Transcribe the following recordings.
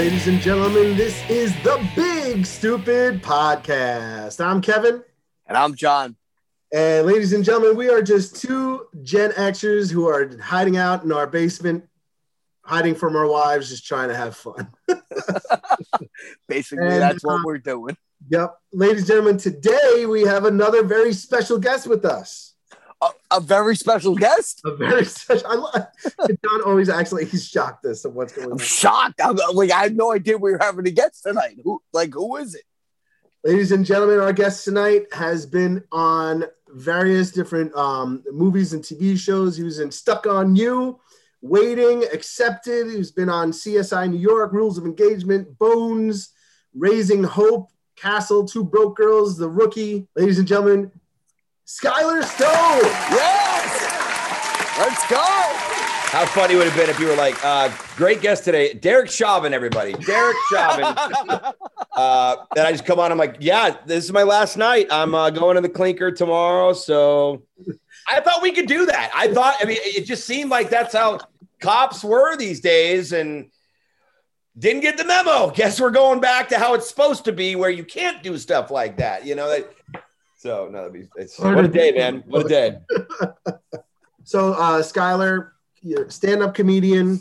ladies and gentlemen? This is the Big Stupid Podcast. I'm Kevin. And I'm John. And ladies and gentlemen, we are just two Gen Xers who are hiding out in our basement, hiding from our wives, just trying to have fun. Basically, And, that's what uh, we're doing. yep. Ladies and gentlemen, today we have another very special guest with us. A, a very special guest. A very special. I love, John always acts like he's shocked as to what's going I'm on. shocked. I'm like, I had no idea we were having a guest tonight. Who, like, who is it? Ladies and gentlemen, our guest tonight has been on various different um, movies and TV shows. He was in Stuck on You, Waiting, Accepted. He's been on CSI New York, Rules of Engagement, Bones, Raising Hope, Castle, Two Broke Girls, The Rookie. Ladies and gentlemen, Skylar Stone. Yes. Let's go. How funny would it have been if you were like, uh, great guest today, Derek Chauvin, everybody. Derek Chauvin. uh, and I just come on, I'm like, yeah, this is my last night. I'm uh, going to the clinker tomorrow. So I thought we could do that. I thought, I mean, it just seemed like that's how cops were these days and didn't get the memo. Guess we're going back to how it's supposed to be, where you can't do stuff like that. You know, that, so no, that'd be, it's, what a day, man. What a day. So, uh, Skylar, you're stand-up comedian,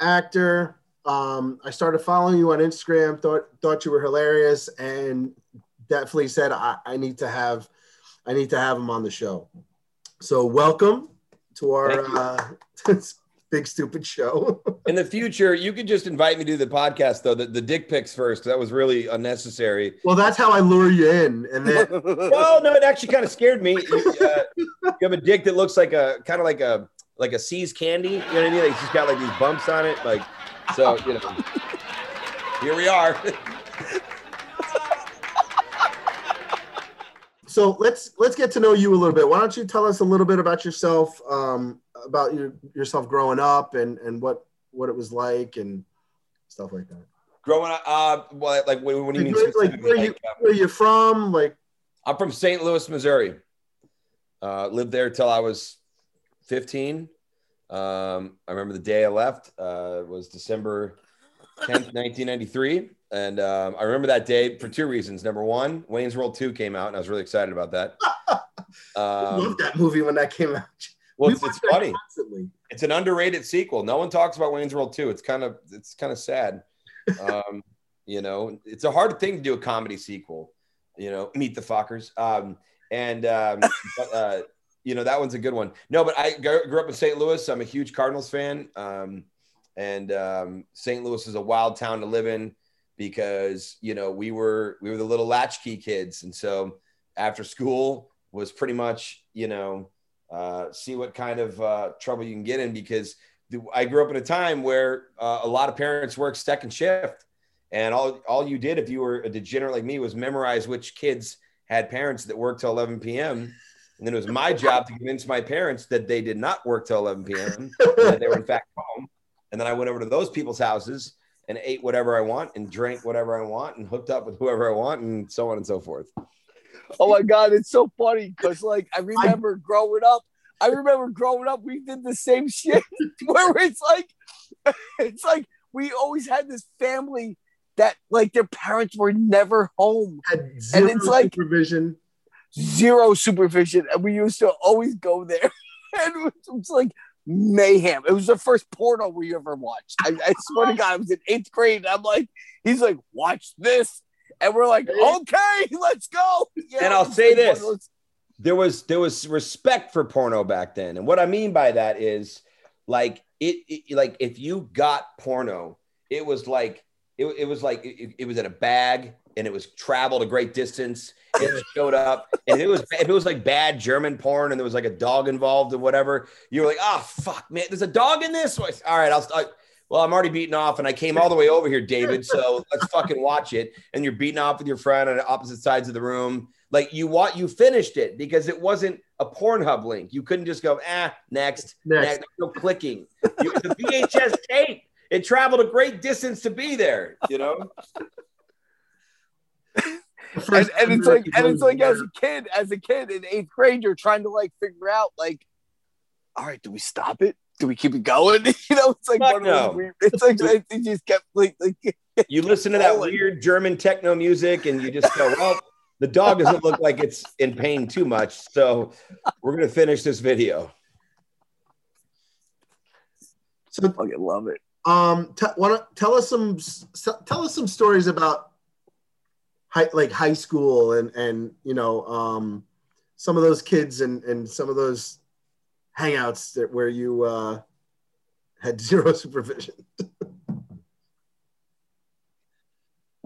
actor. Um, I started following you on Instagram. thought thought you were hilarious, and definitely said I, I need to have I need to have him on the show. So, welcome to our uh, big stupid show. In the future, you could just invite me to the podcast, though. The, the dick pics first. That was really unnecessary. well, that's how I lure you in, and then No, no, it actually kind of scared me. You, uh, you have a dick that looks like a kind of like a like a See's candy. You know what I mean? Like it's just got like these bumps on it. Like so, you know. Here we are. so let's let's get to know you a little bit. Why don't you tell us a little bit about yourself, um, about your, yourself growing up, and and what what it was like, and stuff like that. Growing up, uh, well, like what, what do you mean? Like, where, like, you uh, where you from? Like I'm from St. Louis, Missouri. Uh, lived there till I was 15. Um, I remember the day I left uh, was December 10th, 1993. And um, I remember that day for two reasons. Number one, Wayne's World 2 came out, and I was really excited about that. I Um, loved that movie when that came out. Well, We it's, it's funny. constantly. It's an underrated sequel. No one talks about Wayne's World 2. It's kind of it's kind of sad. Um, you know, it's a hard thing to do a comedy sequel. You know, meet the fuckers. Um, and um, but, uh, you know that one's a good one. No, but I grew grew up in St. Louis. I'm a huge Cardinals fan. Um, and um, St. Louis is a wild town to live in because you know we were we were the little latchkey kids, and so after school was pretty much you know uh, see what kind of uh, trouble you can get in because I grew up in a time where uh, a lot of parents worked second shift, and all all you did if you were a degenerate like me was memorize which kids had parents that worked till 11 p.m. And then it was my job to convince my parents that they did not work till 11 p.m. that they were in fact home. And then I went over to those people's houses and ate whatever I want and drank whatever I want and hooked up with whoever I want and so on and so forth. Oh my god, it's so funny because like I remember growing up. I remember growing up, we did the same shit where it's like, it's like we always had this family that like their parents were never home, Had zero it's like- supervision. zero supervision, and we used to always go there, and it was, it was like mayhem. It was the first porno we ever watched. I, I swear to God, I was in eighth grade. And I'm like, he's like, watch this, and we're like, okay, let's go. You And know, I'll say this. there was there was respect for porno back then. And what i mean by that is like it, it like if you got porno it was like it, it was like it, it was in a bag and it was traveled a great distance it showed up. And it was if it was like bad german porn and there was like a dog involved or whatever you were like oh fuck man there's a dog in this all right i'll start well, I'm already beaten off, and I came all the way over here, David. So let's fucking watch it. And you're beating off with your friend on opposite sides of the room. Like you want, you finished it because it wasn't a Pornhub link. You couldn't just go, ah, next, Next. next. No clicking. You, the VHS tape. It traveled a great distance to be there. You know. and, and it's like and it's like as a kid, as a kid in eighth grade, you're trying to like figure out like, all right, do we stop it? Do we keep it going? You know, it's like Fuck one of those weird, it's like it just kept like, like you listen to that Poland. weird German techno music and you just go, well, the dog doesn't look like it's in pain too much. So we're going to finish this video. So I fucking love it. um t- wanna, tell us some s- tell us some stories about high like high school and and you know um some of those kids and and some of those hangouts that where you uh had zero supervision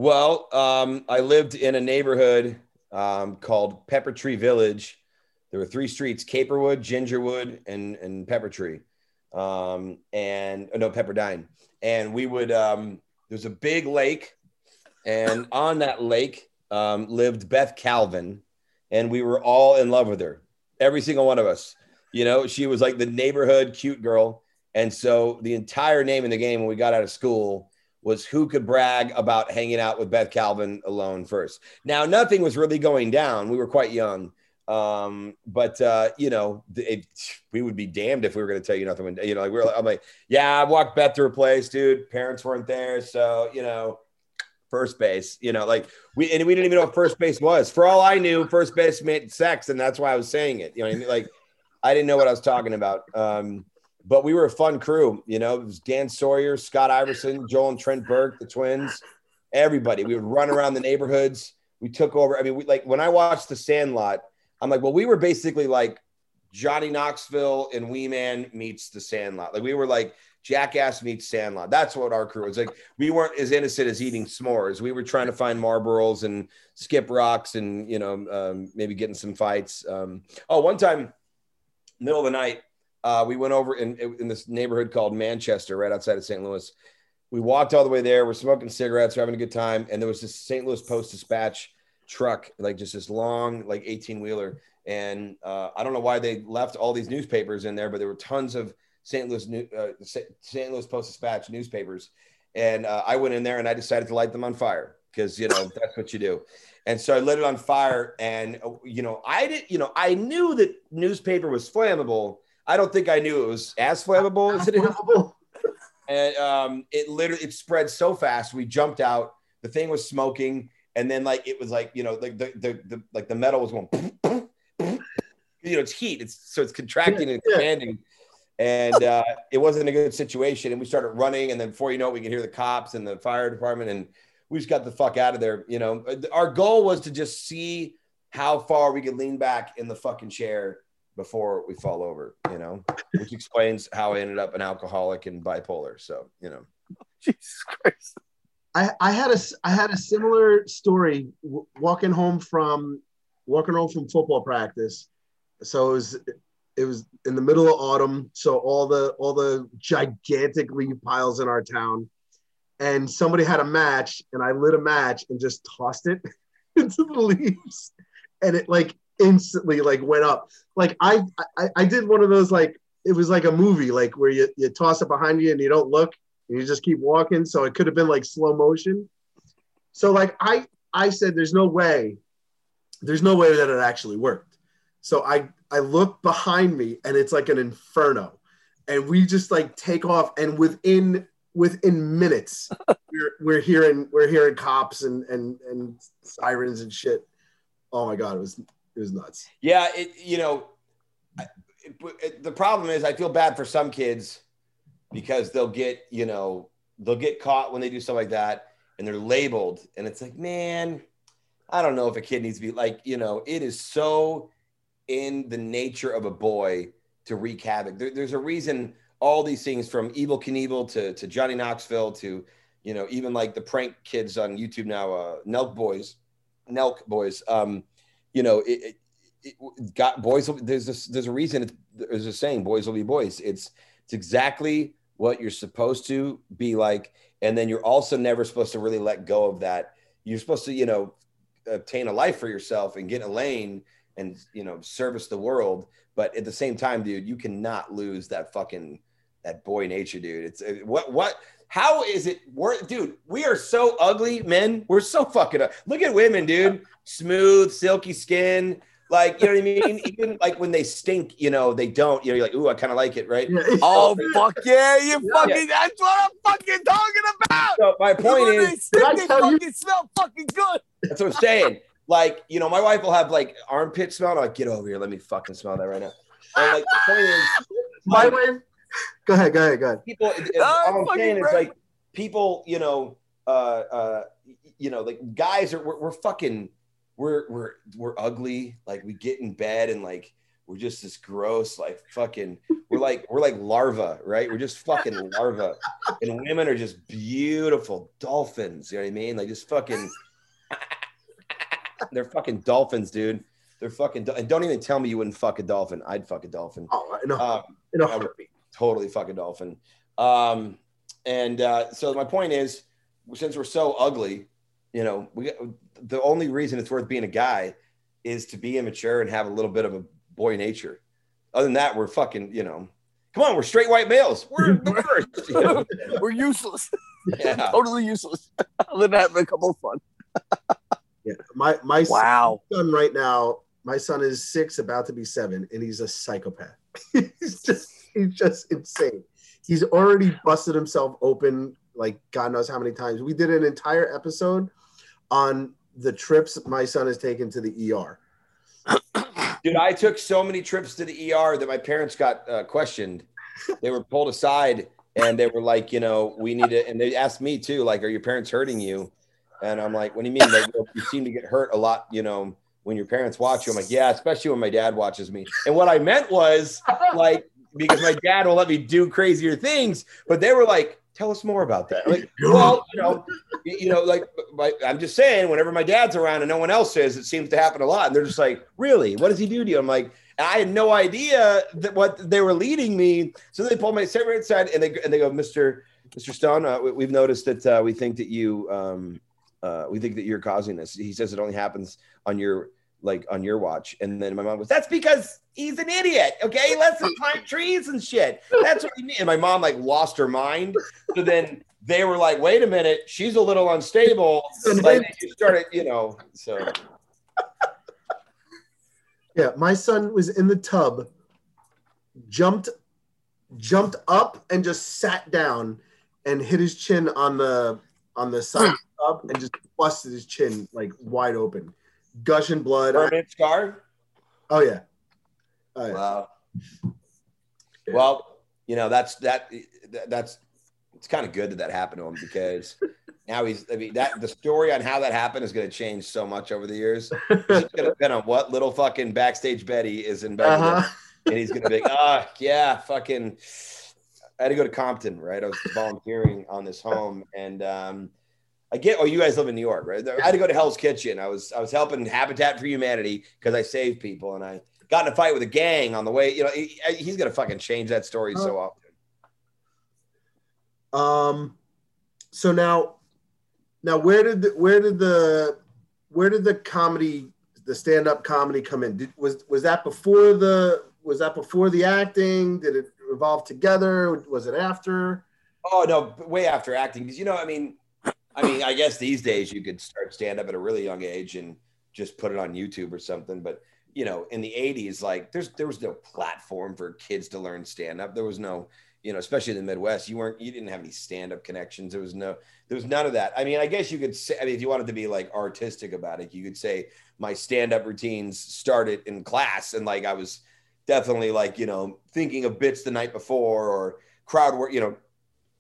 Well, um, I lived in a neighborhood um, called Pepper Tree Village. There were three streets: Caperwood, Gingerwood, and and Pepper Tree, um, and oh, no Pepperdine. And we would um, there's a big lake, and on that lake um, lived Beth Calvin, and we were all in love with her, every single one of us. You know, she was like the neighborhood cute girl, and so the entire name in the game when we got out of school was who could brag about hanging out with Beth Calvin alone first. Now, nothing was really going down. We were quite young. Um, but uh, you know, it, we would be damned if we were going to tell you nothing. When, you know, like we we're, I'm like, yeah, I walked Beth to her place, dude. Parents weren't there, so you know, first base. You know, like we and we didn't even know what first base was. For all I knew, first base meant sex, and that's why I was saying it. You know, I mean? like I didn't know what I was talking about. Um, but we were a fun crew. You know, it was Dan Sawyer, Scott Iverson, Joel and Trent Burke, the twins, everybody. We would run around the neighborhoods. We took over. I mean, we like when I watched The Sandlot, I'm like, well, we were basically like Johnny Knoxville and Wee Man meets The Sandlot. Like we were like Jackass meets Sandlot. That's what our crew was like. We weren't as innocent as eating s'mores. We were trying to find Marlboros and skip rocks and you know um, maybe getting some fights. Um, oh, one time, middle of the night, uh, we went over in, in this neighborhood called Manchester, right outside of St. Louis. We walked all the way there. We're smoking cigarettes, we're having a good time, and there was this St. Louis Post Dispatch truck, like just this long, like 18 wheeler. And uh, I don't know why they left all these newspapers in there, but there were tons of St. Louis uh, St. Louis Post Dispatch newspapers. And uh, I went in there and I decided to light them on fire because you know that's what you do. And so I lit it on fire, and you know I did, you know I knew that newspaper was flammable. I don't think I knew it was as flammable as it is. And um, it literally it spread so fast. We jumped out. The thing was smoking, and then like it was like you know like the the, the like the metal was going. You know, it's heat. It's so it's contracting and expanding, and uh, it wasn't a good situation. And we started running, and then before you know it, we could hear the cops and the fire department, and we just got the fuck out of there. You know, our goal was to just see how far we could lean back in the fucking chair before we fall over. You know, which explains how I ended up an alcoholic and bipolar. So you know. Jesus Christ. I, I had a s- I had a similar story w- walking home from walking home from football practice. So it was it was in the middle of autumn, so all the all the gigantic leaf piles in our town, and somebody had a match, and I lit a match and just tossed it into the leaves, and it like instantly like went up. Like I I, I did one of those like it was like a movie like where you, you toss it behind you and you don't look and you just keep walking. So it could have been like slow motion. So like I I said, there's no way, there's no way that it actually worked. So I I look behind me and it's like an inferno, and we just like take off and within within minutes we're we're hearing we're hearing cops and and and sirens and shit. Oh my god, it was it was nuts. Yeah, it you know, it, it, the problem is I feel bad for some kids because they'll get you know they'll get caught when they do stuff like that and they're labeled and it's like man, I don't know if a kid needs to be like you know it is so in the nature of a boy to wreak havoc. There, there's a reason all these things from Evel Knievel to to Johnny Knoxville to you know even like the prank kids on YouTube now, uh, Nelk Boys, Nelk Boys. Um, you know, it, it, it got boys. will- There's this, there's a reason. It's, there's a saying, "Boys will be boys." It's it's exactly what you're supposed to be like, and then you're also never supposed to really let go of that. You're supposed to, you know, obtain a life for yourself and get a lane and you know service the world. But at the same time, dude, you cannot lose that fucking that boy nature, dude. It's uh, what what. How is it? We're, dude, we are so ugly, men. We're so fucking. u- Look at women, dude. Smooth, silky skin, Like, you know what I mean? Even like when they stink, you know, they don't, you know, you're like, ooh, I kind of like it, right? Oh fuck yeah, you Yeah. fucking that's what I'm fucking talking about. So my point when is, they stink, I they tell you- fucking smell fucking good. That's what I'm saying. Like, you know, my wife will have like armpit smell. And I'm like, get over here. Let me fucking smell that right now. And like, the point is, My wife. Go ahead. Go ahead. Go ahead. people, it- it- all I'm saying is like, people, you know, uh, uh, you know, like guys are, we're, we're fucking, we're, we're, we're ugly. Like we get in bed and like, we're just this gross, like fucking, we're like, we're like larva, right? We're just fucking larva. And women are just beautiful dolphins. You know what I mean? Like just fucking, they're fucking dolphins, dude. They're fucking, do- and don't even tell me you wouldn't fuck a dolphin. I'd fuck a dolphin. Oh, in a, Um, in a I would heartbeat. Totally fucking dolphin. Um, and uh, so my point is, since we're so ugly, you know, we the only reason it's worth being a guy is to be immature and have a little bit of a boy nature. Other than that, we're fucking, you know, come on, we're straight white males. We're the worst. you know? We're useless. Yeah. totally useless. Other than having a couple of fun. Yeah. My my Wow. son right now. My son is six, about to be seven, and he's a psychopath. he's just he's just insane. He's already busted himself open like God knows how many times. We did an entire episode on the trips my son has taken to the ER. Dude, I took so many trips to the ER that my parents got uh, questioned. They were pulled aside and they were like, you know, we need to, and they asked me too, like, are your parents hurting you? And I'm like, what do you mean? Like, you seem to get hurt a lot, you know, when your parents watch you. I'm like, yeah, especially when my dad watches me. And what I meant was like, because my dad will let me do crazier things, but they were like, tell us more about that. Like, well, you know, you you know, like my, I'm just saying, whenever my dad's around and no one else is, it seems to happen a lot. And they're just like, really? What does he do to you? I'm like, I had no idea that what they were leading me. So they pulled my separate aside and they and they go, Mr. Mr. Stone, uh, we, we've noticed that uh, we think that you um, uh, we think that you're causing this. He says it only happens on your like on your watch. And then my mom goes, That's because he's an idiot. Okay, he lets him climb trees and shit. That's what he means. And my mom like lost her mind. So then they were like, wait a minute, she's a little unstable. Like they just started, you know. So Yeah, my son was in the tub, jumped, jumped up, and just sat down and hit his chin on the on the side tub and just busted his chin like wide open, gushing blood. permanent scar. Oh yeah. Oh, yeah. Wow. Well, you know that's that that- that's it's kind of good that that happened to him because now he's I mean that the story on how that happened is going to change so much over the years. It's going to depend on what little fucking backstage Betty is in Beverly, Uh-huh. and he's going to be like, ah, yeah, fucking. I had to go to Compton, right? I was volunteering on this home, and um, I get. Oh, you guys live in New York, right? I had to go to Hell's Kitchen. I was I was helping Habitat for Humanity because I saved people, and I got in a fight with a gang on the way. You know, he, he's gonna fucking change that story so often. Um, so now, now where did the, where did the where did the comedy the stand up comedy come in? Did, was was that before the was that before the acting? Did it evolve together? Was it after? Oh no, way after acting because you know, I mean, I mean, I guess these days you could start stand up at a really young age and just put it on YouTube or something. But you know, in the '80s, like there's there was no platform for kids to learn stand up. There was no, you know, especially in the Midwest, you weren't you didn't have any stand up connections. There was no there was none of that. I mean, I guess you could say, I mean, if you wanted to be like artistic about it, you could say my stand up routines started in class and like I was definitely like you know thinking of bits the night before or crowd work, you know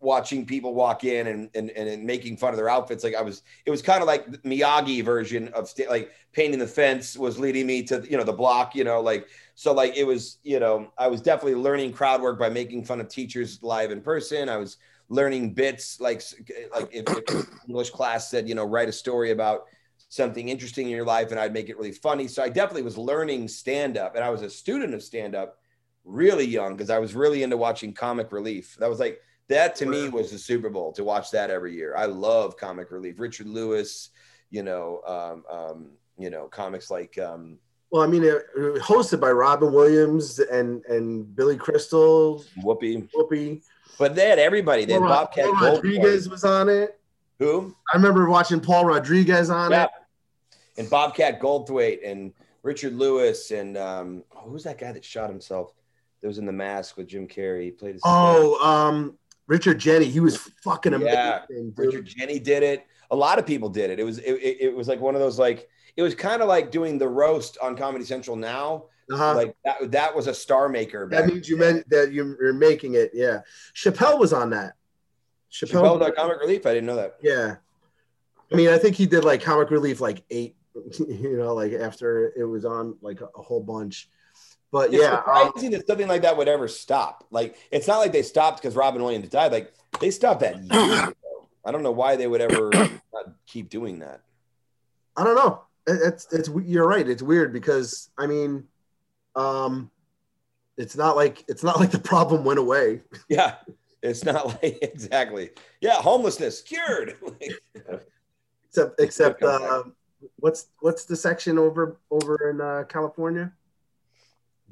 watching people walk in and, and and making fun of their outfits. Like i was it was kind of like miyagi version of sta- like painting the fence was leading me to you know the block you know like so like it was you know i was definitely learning crowd work by making fun of teachers live in person. I was learning bits like like if, if english class said you know write a story about something interesting in your life and i'd make it really funny. So i definitely was learning stand up and i was a student of stand up really young because i was really into watching comic relief. That was like that to me was the Super Bowl to watch that every year. I love comic relief. Richard Lewis, you know, um, um, you know, comics like um, Well, I mean, it, it hosted by Robin Williams and and Billy Crystal, Whoopi. Whoopi. But they had everybody. They had Paul, Bobcat Paul. Rodriguez was on it. Who? I remember watching Paul Rodriguez on Yeah. it. And Bobcat Goldthwait and Richard Lewis and um, who's that guy that shot himself? That was in the mask with Jim Carrey. He played. His Oh, um, Richard Jeni. He was fucking amazing. Yeah, dude. Richard Jeni did it. A lot of people did it. It was it, it, it was like one of those like it was kind of like doing the roast on Comedy Central now. Uh-huh. Like that that was a star maker. that means you meant that you- you're making it. Yeah. Chappelle was on that. Chappelle. Chappelle Comic Relief. I didn't know that. Yeah. I mean, I think he did like comic relief like eight, you know, like after it was on like a, a whole bunch. But It's yeah, um, surprising that something like that would ever stop. Like it's not like they stopped because Robin Williams died. Like they stopped that years ago. I don't know why they would ever keep doing that. I don't know. It- It's it's you're right. It's weird because I mean, um, it's not like it's not like the problem went away. Yeah, it's not like exactly. Yeah, homelessness cured. Except except uh, what's what's the section over over in uh, California?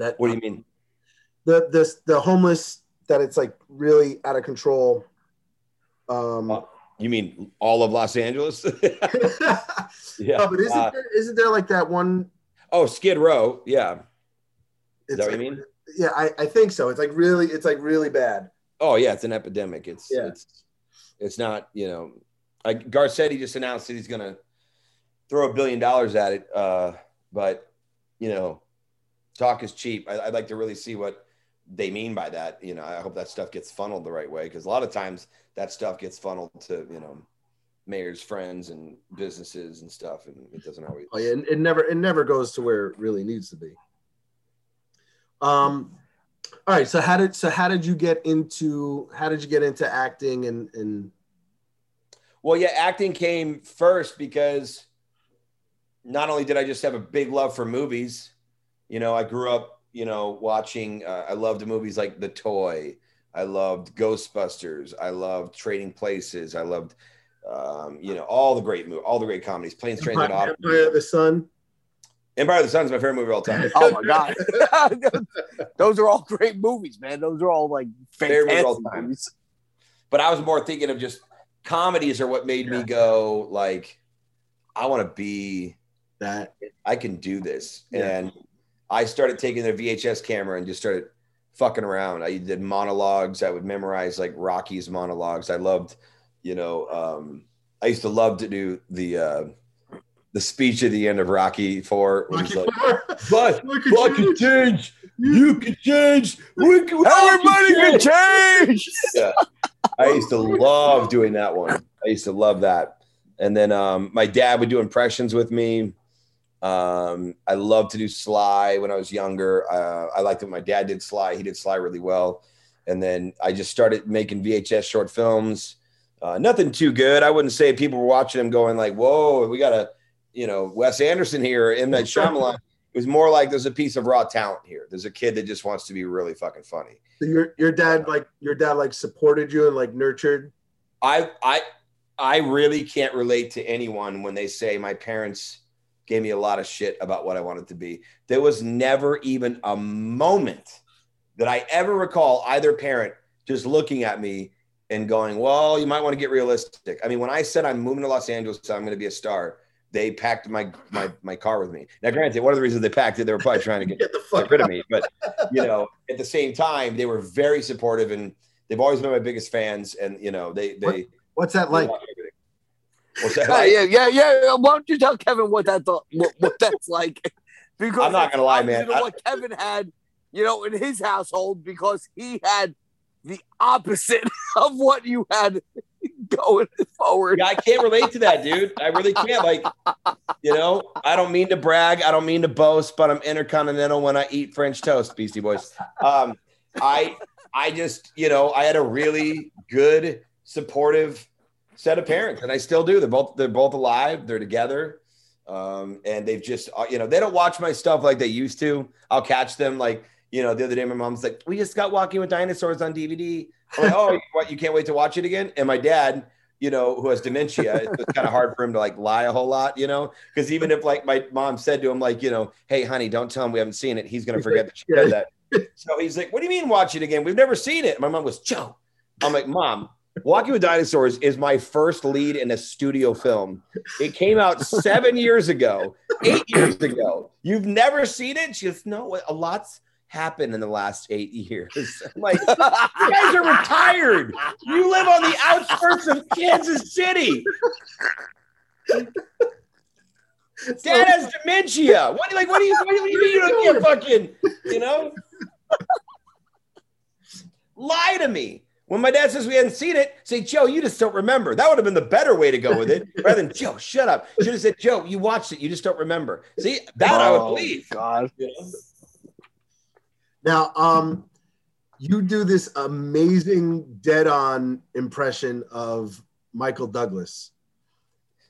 That what do you mean? the the the homeless that it's like really out of control. Um, Uh, You mean all of Los Angeles? yeah. No, but isn't Uh, there isn't there like that one? oh, Skid Row. Yeah. It's that what like, you mean? Yeah, I, I think so. It's like really, it's like really bad. Oh yeah, it's an epidemic. It's Yeah. it's it's not you know. Like Garcetti just announced that he's gonna throw a billion dollars at it. Uh, but you know, talk is cheap. I, I'd like to really see what they mean by that. You know, I hope that stuff gets funneled the right way because a lot of times that stuff gets funneled to you know mayor's friends and businesses and stuff, and it doesn't always. Oh yeah, it never it never goes to where it really needs to be. Um, all right. So how did so how did you get into how did you get into acting and and Well, yeah, acting came first because not only did I just have a big love for movies, you know, I grew up, you know, watching. Uh, I loved movies like The Toy. I loved Ghostbusters. I loved Trading Places. I loved, um, you know, all the great movie, all the great comedies. Planes, Trains, and Empire, Automobiles. of the Sun? Empire of the Sun is my favorite movie of all time. Oh my god, those are all great movies, man. Those are all like Favorite all time. movies. but I was more thinking of just comedies are what made me go like, I want to be That I can do this. Yeah. And I started taking the VHS camera and just started fucking around. I did monologues. I would memorize like Rocky's monologues. I loved, you know, um, I used to love to do the uh, the speech at the end of Rocky Four. Rocky like, Four. but I can you. change. You can change. We can, Everybody can change. change. I used to love doing that one. I used to love that. And then um, my dad would do impressions with me. Um, I love to do Sly when I was younger. Uh, I liked when my dad did Sly. He did Sly really well. And then I just started making VHS short films. Uh, nothing too good. I wouldn't say people were watching them going like, "Whoa, we got a, you know, Wes Anderson here." In that Shyamalan, it was more like there's a piece of raw talent here. There's a kid that just wants to be really fucking funny. So your your dad like your dad like supported you and like nurtured. I I I really can't relate to anyone when they say my parents gave me a lot of shit about what I wanted to be. There was never even a moment that I ever recall either parent just looking at me and going, "Well, you might want to get realistic." I mean, when I said I'm moving to Los Angeles, so I'm going to be a star, they packed my my my car with me. Now, granted, one of the reasons they packed it, they were probably trying to get Get the fuck get rid of me. But you know, at the same time, they were very supportive and they've always been my biggest fans. And you know, they they What's that like? watch everything. What's that Yeah, yeah, yeah, yeah. Why don't you tell Kevin what that's what, what that's like? Because I'm not gonna lie, man. of what Kevin had, you know, in his household because he had the opposite of what you had going forward. Yeah, I can't relate to that, dude. I really can't. Like, you know, I don't mean to brag, I don't mean to boast, but I'm intercontinental when I eat French toast, Beastie Boys. Um, I I just, you know, I had a really good, supportive set of parents, and I still do. They're both they're both alive. They're together, um, and they've just, uh, you know, they don't watch my stuff like they used to. I'll catch them like, you know, the other day my mom's like, "We just got Walking with Dinosaurs on DVD." I'm like, "Oh, what? You can't wait to watch it again?" And my dad, you know, who has dementia, it's kind of hard for him to like lie a whole lot, you know, because even if like my mom said to him, like, you know, "Hey, honey, don't tell him we haven't seen it," he's gonna forget that she said that. So he's like, "What do you mean watch it again? We've never seen it." My mom was, "Joe," I'm like, "Mom." Walking with Dinosaurs is my first lead in a studio film. It came out seven years ago, eight years ago. You've never seen it? She goes, no, a lot's happened in the last eight years. I'm like, you guys are retired. You live on the outskirts of Kansas City. Dad has dementia. What like what do you what do you, what do you mean you don't get fucking you know? Lie to me. When my dad says we hadn't seen it, say, Joe, you just don't remember. That would have been the better way to go with it rather than Joe, shut up. Should have said, Joe, you watched it, you just don't remember. See, that oh, I would oh, believe. God. Now, um, you do this amazing dead-on impression of Michael Douglas.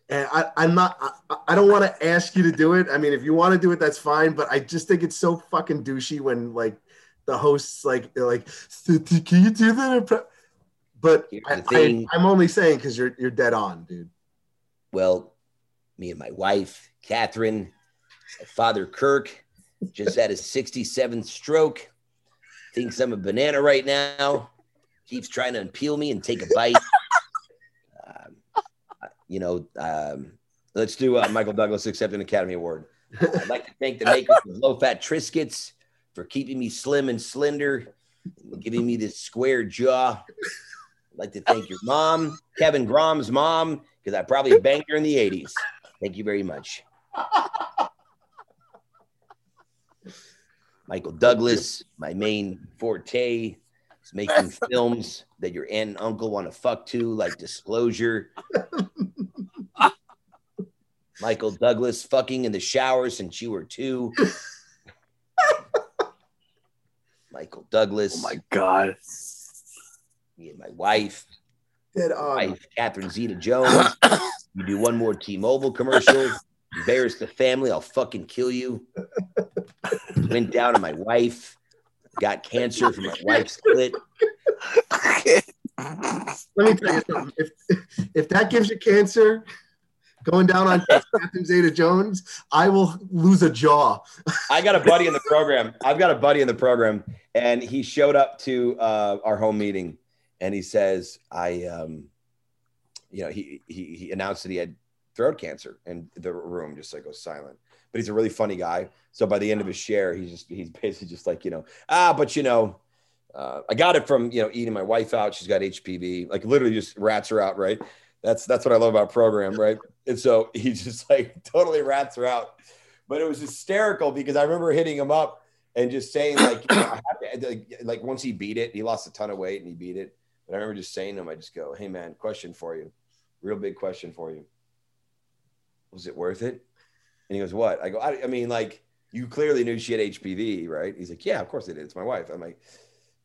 And I, I'm not, I, I don't want to ask you to do it. I mean, if you want to do it, that's fine. But I just think it's so fucking douchey when like the hosts like like, can you do that? But I, I'm only saying because you're you're dead on, dude. Well, me and my wife, Catherine, father Kirk, just had his 67th stroke. Thinks I'm a banana right now. Keeps trying to unpeel me and take a bite. um, you know, um, let's do uh, Michael Douglas accept an Academy Award. I'd like to thank the makers of low fat Triscuits for keeping me slim and slender, giving me this square jaw. I'd like to thank your mom, Kevin Grom's mom, because I probably banged her in the 80s. Thank you very much. Michael Douglas, my main forte is making films that your aunt and uncle want to fuck to, like Disclosure. Michael Douglas fucking in the shower since you were two. Michael Douglas. Oh my God. Me and my wife. Dead on. Wife, Catherine Zeta Jones. you do one more T Mobile commercial. Embarrass the family. I'll fucking kill you. Went down on my wife. Got cancer from my wife's clit. Let me tell you something. If, if that gives you cancer, going down on Captain Zeta Jones, I will lose a jaw. I got a buddy in the program. I've got a buddy in the program, and he showed up to uh, our home meeting, and he says, "I, um, you know, he, he he announced that he had throat cancer, and the room just like goes silent." But he's a really funny guy. So by the end of his share, he's just he's basically just like you know, ah, but you know. Uh, I got it from you know eating my wife out. She's got HPV. Like literally, just rats her out, right? That's that's what I love about program, right? And so he just like totally rats her out. But it was hysterical because I remember hitting him up and just saying like, you know, to, like, like once he beat it, he lost a ton of weight and he beat it. I remember just saying to him, I just go, "Hey man, question for you, real big question for you. Was it worth it?" And he goes, "What?" I go, "I, I mean, like you clearly knew she had HPV, right?" He's like, "Yeah, of course I did. It's my wife." I'm like,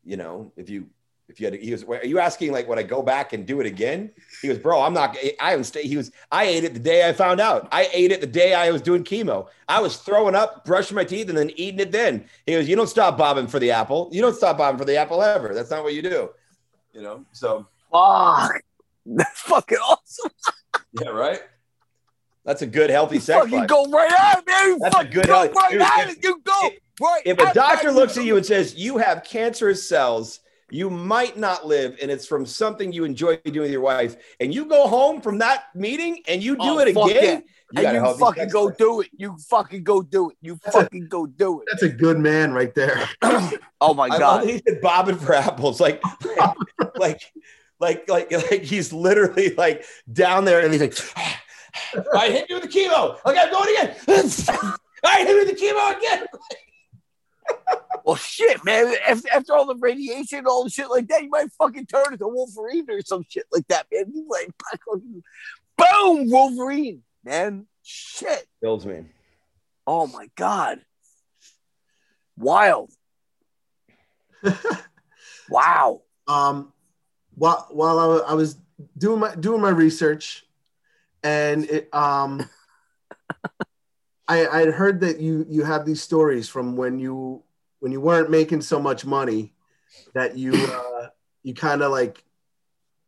you know, if you if you had, he was, are you asking like, would I go back and do it again? He was, bro, I'm not, I haven't stayed. He was, I ate it the day I found out. I ate it the day I was doing chemo. I was throwing up, brushing my teeth, and then eating it then. He goes, you don't stop bobbing for the apple. You don't stop bobbing for the apple ever. That's not what you do. You know? So, fuck. That's fucking awesome. yeah, right? That's a good, healthy sex fucking life. go right out, man. That's a good, go healthy, right dude, out. If, you go right. If a doctor looks at you and says you have cancerous cells you might not live and it's from something you enjoy doing with your wife. And you go home from that meeting and you do oh, it again you, and you fucking go do it. You fucking go do it. You that's fucking a, go do it. That's a good man right there. Oh my god. he said bobbing for apples like like like like like he's literally like down there and he's like I hit you with the chemo. Okay I'm going again. I hit you with the chemo again well, shit, man. After, after all the radiation and all the shit like that, you might fucking turn into Wolverine or some shit like that, man. You like, boom, Wolverine, man. Shit. Kills me. Oh my god. Wild. wow. Um, while while I, I was doing my doing my research, and it um. I I heard that you you have these stories from when you when you weren't making so much money that you uh, you kind of like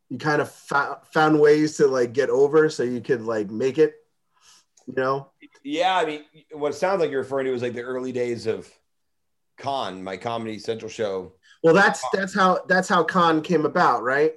you kind of fa- found ways to like get over so you could like make it you know yeah i mean what sounds like you're referring to is like the early days of con my comedy central show well that's that's how that's how con came about right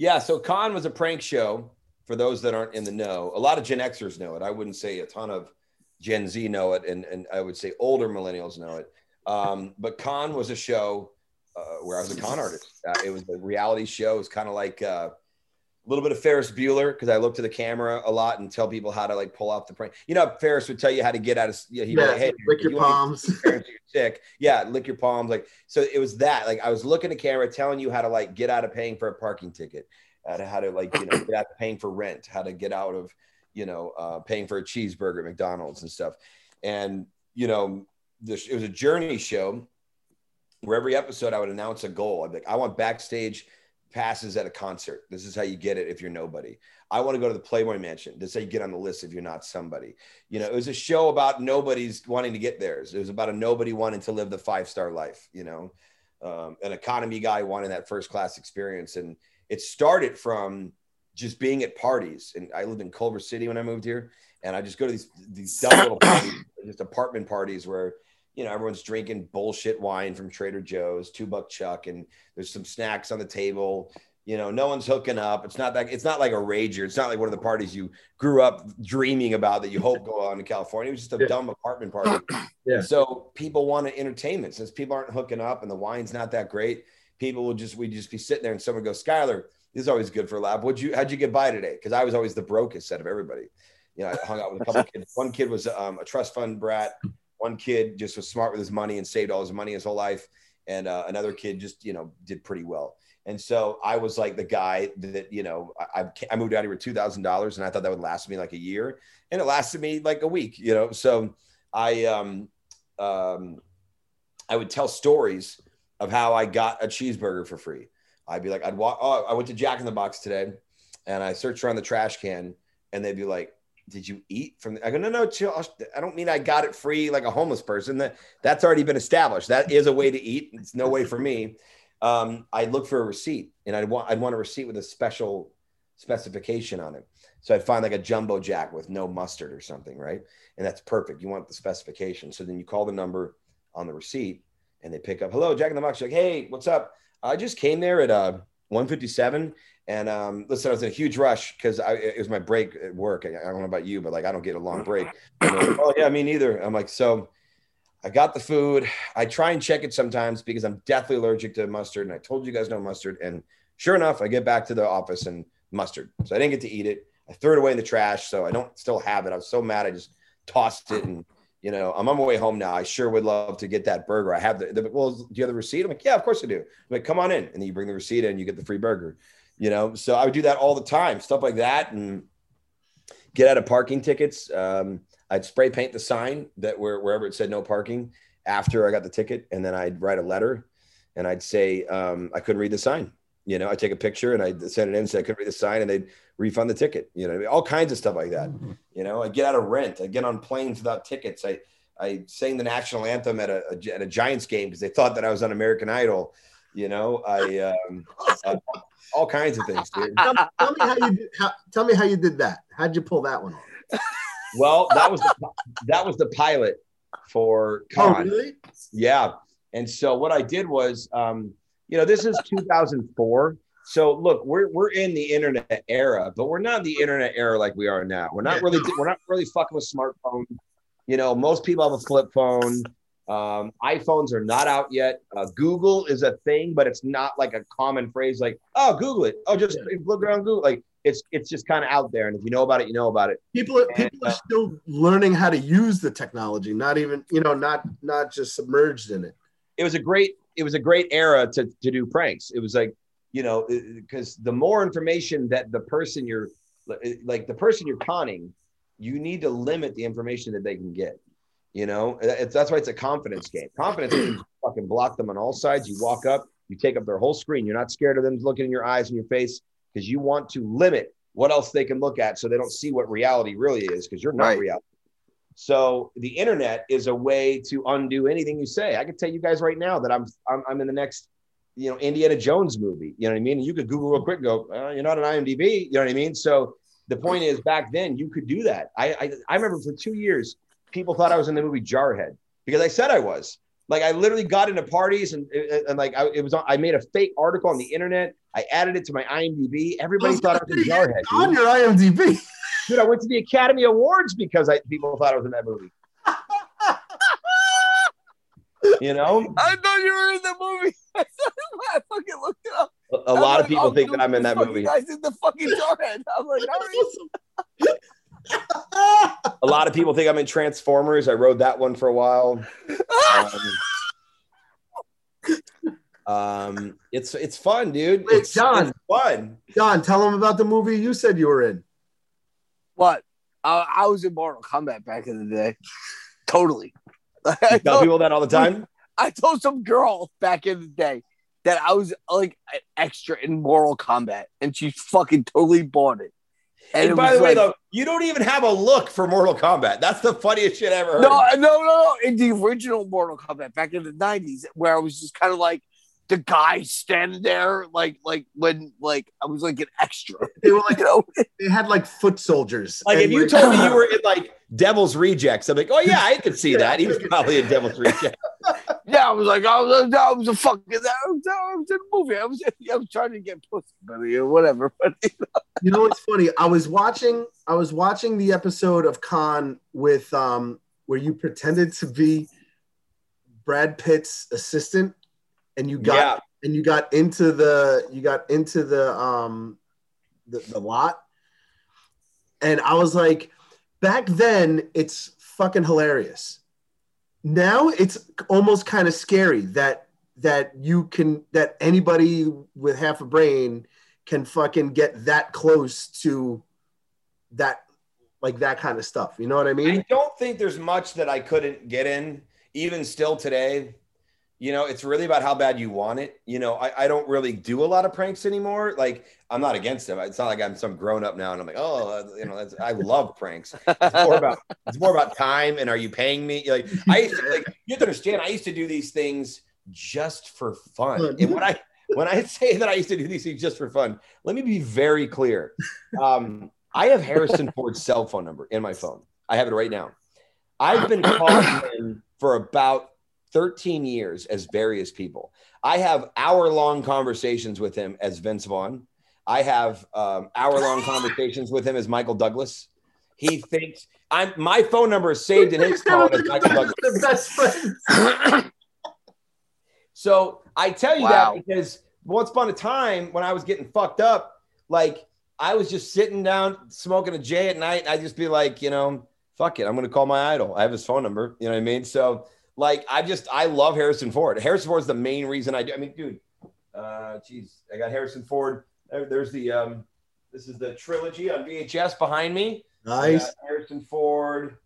Yeah, so Con was a prank show for those that aren't in the know. A lot of Gen Xers know it. I wouldn't say a ton of Gen Z know it, and, and I would say older millennials know it. Um, but Con was a show uh, where I was a con artist. Uh, it was a reality show. It was kind of like uh, a little bit of Ferris Bueller because I look to the camera a lot and tell people how to like pull off the prank. You know, Ferris would tell you how to get out of. You know, he'd Yeah, like, "Hey, lick your you palms. get parents are sick. Yeah, lick your palms. Like so, it was that. Like I was looking at camera, telling you how to like get out of paying for a parking ticket, how to how to like you know get out of paying for rent, how to get out of you know uh, paying for a cheeseburger at McDonald's and stuff. And you know, this it was a journey show where every episode I would announce a goal. I'd be like, I want backstage passes at a concert. This is how you get it if you're nobody. I want to go to the Playboy Mansion. This is how you get on the list if you're not somebody. You know, it was a show about nobody's wanting to get theirs. It was about a nobody wanting to live the five star life. You know, um, an economy guy wanting that first class experience, and it started from just being at parties. And I lived in Culver City when I moved here, and I just go to these these dumb little parties, just apartment parties where you know everyone's drinking bullshit wine from Trader Joe's, two buck chuck, and there's some snacks on the table. You know, no one's hooking up. It's not that. It's not like a rager. It's not like one of the parties you grew up dreaming about that you hope go on in California. It was just a Yeah. dumb apartment party. Yeah. So people want entertainment. Since people aren't hooking up and the wine's not that great, people will just we just be sitting there and someone goes, Skylar, this is always good for a laugh. Would you how'd you get by today? Because I was always the brokest out of everybody. You know, I hung out with a couple kids. One kid was um, a trust fund brat. One kid just was smart with his money and saved all his money his whole life. And uh, another kid just, you know, did pretty well. And so I was like the guy that, you know, I, I- moved out here with $2,000 and I thought that would last me like a year. And it lasted me like a week, you know? So I, um, um, I would tell stories of how I got a cheeseburger for free. I'd be like, I'd walk, oh, I went to Jack in the Box today and I searched around the trash can and they'd be like, did you eat from the, I go, no, no, chill. I don't mean I got it free like a homeless person. That that's already been established. That is a way to eat. It's no way for me. Um, I'd look for a receipt and I'd want I'd want a receipt with a special specification on it. So I'd find like a jumbo jack with no mustard or something, right? And that's perfect. You want the specification. So then you call the number on the receipt and they pick up, hello, Jack in the Box. You're like, hey, what's up? I just came there at uh 157 and um, listen, I was in a huge rush because it was my break at work. I, I don't know about you, but like I don't get a long break. Like, oh yeah, me neither. I'm like, so I got the food. I try and check it sometimes because I'm deathly allergic to mustard. And I told you guys no mustard. And sure enough, I get back to the office and mustard. So I didn't get to eat it. I threw it away in the trash. So I don't still have it. I was so mad. I just tossed it and you know, I'm on my way home now. I sure would love to get that burger. I have the, the well, do you have the receipt? I'm like, yeah, of course I do. I'm like, come on in. And then you bring the receipt in, you get the free burger. You know, so I would do that all the time, stuff like that, and get out of parking tickets. Um, I'd spray paint the sign that where wherever it said no parking after I got the ticket, and then I'd write a letter, and I'd say um, I couldn't read the sign. You know, I take a picture and I send it in, and say I couldn't read the sign, and they'd refund the ticket. You know, I mean? all kinds of stuff like that. You know, I get out of rent, I get on planes without tickets. I I sang the national anthem at a, a at a Giants game because they thought that I was on American Idol. You know, I um, uh, all kinds of things, dude. tell, tell me how you did, how, tell me how you did that. How'd you pull that one off? Well, that was the, that was the pilot for Oh, really? Yeah. And so what I did was, um, you know, this is 2004. So look, we're we're in the internet era, but we're not the internet era like we are now. We're not really we're not really fucking with smartphones. You know, most people have a flip phone. Um, iPhones are not out yet. Uh, Google is a thing, but it's not like a common phrase like, "Oh, Google it." Oh, just look around Google. Like it's it's just kind of out there, and if you know about it, you know about it. People are, people are still learning how to use the technology, not even, you know, not not just submerged in it. it was a great it was a great era to to do pranks. It was like you know because the more information that the person you're like the person you're conning, you need to limit the information that they can get. You know, it's, that's why it's a confidence game. Confidence is you fucking block them on all sides. You walk up, you take up their whole screen. You're not scared of them looking in your eyes and your face because you want to limit what else they can look at so they don't see what reality really is because you're not Right. reality. So the internet is a way to undo anything you say. I can tell you guys right now that I'm I'm, I'm in the next, you know, Indiana Jones movie. You know what I mean? And you could Google real quick, and go, uh, you're not an IMDb. You know what I mean? So the point is, back then you could do that. I, I I remember for two years, people thought I was in the movie Jarhead because I said I was. Like I literally got into parties and and, like I, it was on, I made a fake article on the internet I added it to my IMDb. Everybody thought I was in jarhead. On Dude. your IMDb. dude, I went to the Academy Awards because I people thought I was in that movie. You know, I thought you were in the movie. I fucking looked it up. a, a lot of people oh, think dude, that I'm in that movie. Guy's in the fucking jarhead. I'm like. A lot of people think I'm in Transformers. I rode that one for a while. Um, um, it's it's fun, dude. Wait, it's, John. it's fun. John, tell them about the movie you said you were in. What? I, I was in Mortal Kombat back in the day. Totally. I You tell told, people that all the time. I told some girl back in the day that I was like an extra in Mortal Kombat, and she fucking totally bought it. And, it by the way, like- though, you don't even have a look for Mortal Kombat. That's the funniest shit I ever heard. No, no, no, no. In the original Mortal Kombat back in the nineties, where I was just kind of like the guy stand there, like, like when, like I was like an extra. They were like You know, they had like foot soldiers. like if you told me you were in like Devil's Rejects, I'm like, oh yeah, I could see that. He was probably in Devil's Rejects. yeah, I was like, I was, I was a fucking, I was, I was in a movie. I was, I was trying to get pussy, but you whatever. But you know what's funny? I was watching I was watching the episode of Con with um where you pretended to be Brad Pitt's assistant and you got Yeah. and you got into the you got into the um the, the lot and i was like back then it's fucking hilarious now it's almost kind of scary that that you can that anybody with half a brain can fucking get that close to that like that kind of stuff you know what i mean I don't think there's much that I couldn't get in, even still today. You know, it's really about how bad you want it. You know, I, I don't really do a lot of pranks anymore. Like, I'm not against them. It's not like I'm some grown up now and I'm like, oh, uh, you know, that's, I love pranks. It's more about it's more about time and are you paying me? Like, I used to, like you have to understand. I used to do these things just for fun. And when I when I say that I used to do these things just for fun, let me be very clear. Um, I have Harrison Ford's cell phone number in my phone. I have it right now. I've been calling him for about 13 years as various people. I have hour long conversations with him as Vince Vaughn. I have um, hour long conversations with him as Michael Douglas. He thinks I'm my phone number is saved in his phone as Michael Douglas. the best friends So I tell you Wow. that because once upon a time when I was getting fucked up, like I was just sitting down smoking a J at night. And I'd just be like, you know, fuck it. I'm going to call my idol. I have his phone number. You know what I mean? So like, I just, I love Harrison Ford. Harrison Ford is the main reason I do. I mean, dude, uh, geez, I got Harrison Ford. There- there's the, um, this is the trilogy on VHS behind me. Nice Harrison Ford.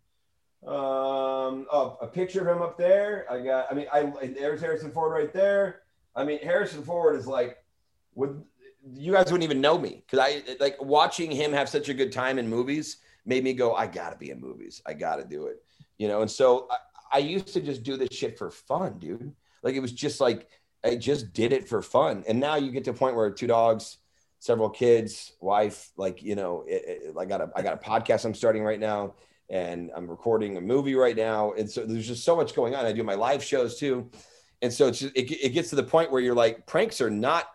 Um, oh, a picture of him up there. I got. I mean, I there's Harrison Ford right there. I mean, Harrison Ford is like, would you guys wouldn't even know me because I like watching him have such a good time in movies made me go, I gotta be in movies. I gotta do it. You know, and so I, used to just do this shit for fun, dude. Like it was just like I just did it for fun. And now you get to a point where two dogs, several kids, wife, like you know, it, it, I got a I got a podcast I'm starting right now, and I'm recording a movie right now, and so there's just so much going on. I do my live shows too, and so it's just, it, it gets to the point where you're like, pranks are not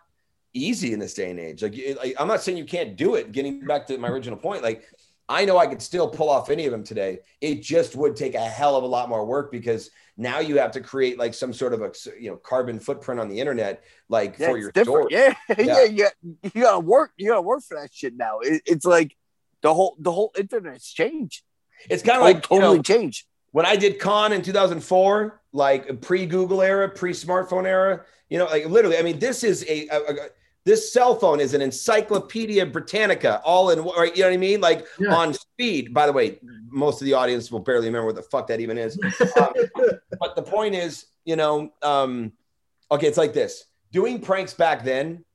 easy in this day and age. Like, like I'm not saying you can't do it. Getting back to my original point, like I know I could still pull off any of them today. It just would take a hell of a lot more work because now you have to create like some sort of a you know carbon footprint on the internet, like Yeah, for your different. story. Yeah, Yeah. yeah, yeah. You gotta work. You gotta work for that shit now. It, it's like the whole the whole internet's changed. It's kind of Like like totally you know, changed. when I did con in 2004, like pre Google era, pre smartphone era, you know, like literally, I mean, this is a, a- a- this cell phone is an Encyclopedia Britannica, all in, right? You know what I mean? Like Yeah. on speed. By the way, most of the audience will barely remember what the fuck that even is. Um, but the point is, you know, um, okay, it's like this: doing pranks back then,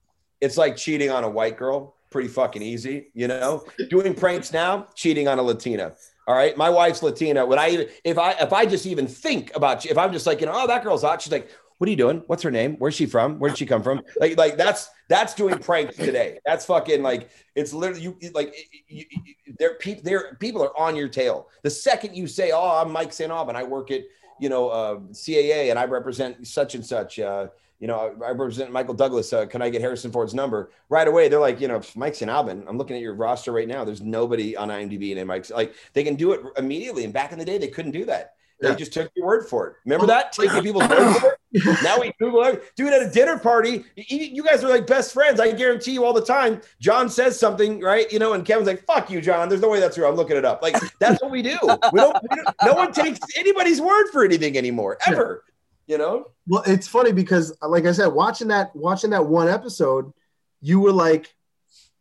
it's like cheating on a white girl, pretty fucking easy, you know. Doing pranks now, cheating on a Latina. All right, my wife's Latina. When I even if I if I just even think about if I'm just like you know, oh that girl's hot, she's like, what are you doing? What's her name? Where's she from? Where did she come from? Like like that's that's doing pranks today. That's fucking like it's literally you like you, you, there people there people are on your tail. The second you say, oh, I'm Mike St. Aubin, I work at you know uh, CAA and I represent such and such. Uh, you know, I represent Michael Douglas. Uh, can I get Harrison Ford's number right away? They're like, you know, Mike St. Albin. I'm looking at your roster right now. There's nobody on IMDb and Mike's like they can do it immediately. And back in the day, they couldn't do that. They Yeah. just took your word for it. Remember that? Taking people's word for it. Now we Google it. Do it at a dinner party. You, guys are like best friends. I guarantee you all the time. John says something, right? You know, and Kevin's like, fuck you, John. There's no way that's true. I'm looking it up. Like, that's what we do. We don't, we don't no one takes anybody's word for anything anymore, ever. You know? Well, it's funny because, like I said, watching that watching that one episode, you were like,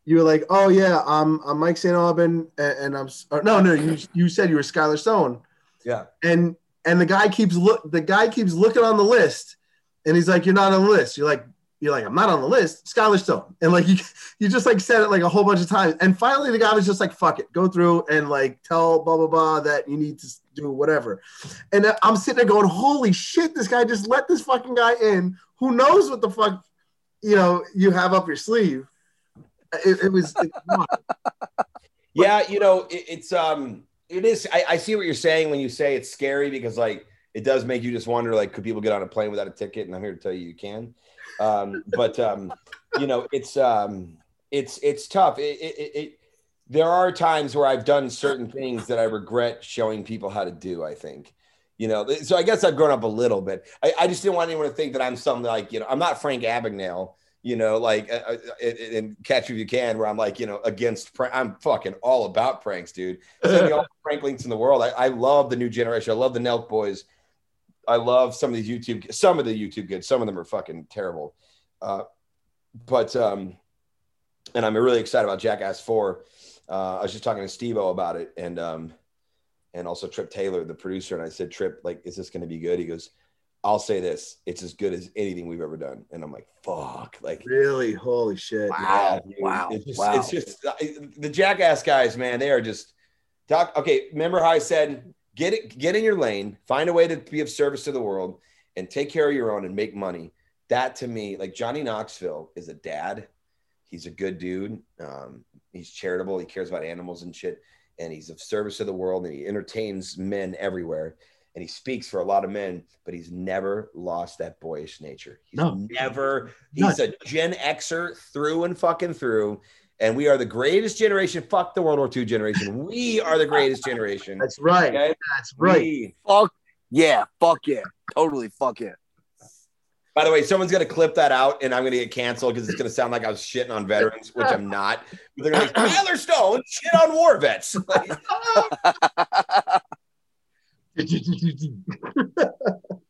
you were like, oh yeah, I'm I'm Mike St. Aubin, and, and I'm no no you you said you were Skylar Stone, Yeah. and and the guy keeps look the guy keeps looking on the list, and he's like, you're not on the list. You're like you're like I'm not on the list, Skylar Stone, and like you you just like said it like a whole bunch of times, and finally the guy was just like, fuck it, go through and like tell blah blah blah that you need to do whatever. And I'm sitting there going, holy shit, this guy just let this fucking guy in. Who knows what the fuck, you know, you have up your sleeve. It, it was, Yeah, you know, it, it's um it is I, I see what you're saying when you say it's scary because like it does make you just wonder like could people get on a plane without a ticket? And I'm here to tell you you can. Um, but um, you know, it's um it's it's tough. It, it, it, there are times where I've done certain things that I regret showing people how to do, I think. You know, so I guess I've grown up a little bit. I, I just didn't want anyone to think that I'm some like, you know, I'm not Frank Abagnale, you know, like uh, uh, in in Catch If You Can, where I'm like, you know, against prank. I'm fucking all about pranks, dude. Send me all the prank links in the world. I, I love the new generation. I love the Nelk boys. I love some of these YouTube, some of the YouTube kids. Some of them are fucking terrible. Uh, but, um, and I'm really excited about Jackass 4. Uh, I was just talking to Steve about it and, um, and also Trip Taylor, the producer. And I said, Trip, like, is this going to be good? He goes, I'll say this, it's as good as anything we've ever done. And I'm like, fuck, like, really, holy shit. yeah, dude. wow, It's just, wow. it's just the jackass guys, man. They are just talk. Okay, remember how I said get it, get in your lane, find a way to be of service to the world, and take care of your own and make money. That to me, like Johnny Knoxville, is a dad. He's a good dude. Um, he's charitable. He cares about animals and shit, and he's of service to the world. And he entertains men everywhere. And he speaks for a lot of men, but he's never lost that boyish nature. He's No. never He's a Gen Xer through and fucking through. And we are the greatest generation. Fuck the World War II generation. We are the greatest generation. That's right. Okay? That's right. We- Fuck yeah, fuck yeah, totally fuck yeah. by the way, someone's going to clip that out and I'm going to get canceled because it's going to sound like I was shitting on veterans, which I'm not. But they're going to be like, Tyler Stone shit on war vets. Like,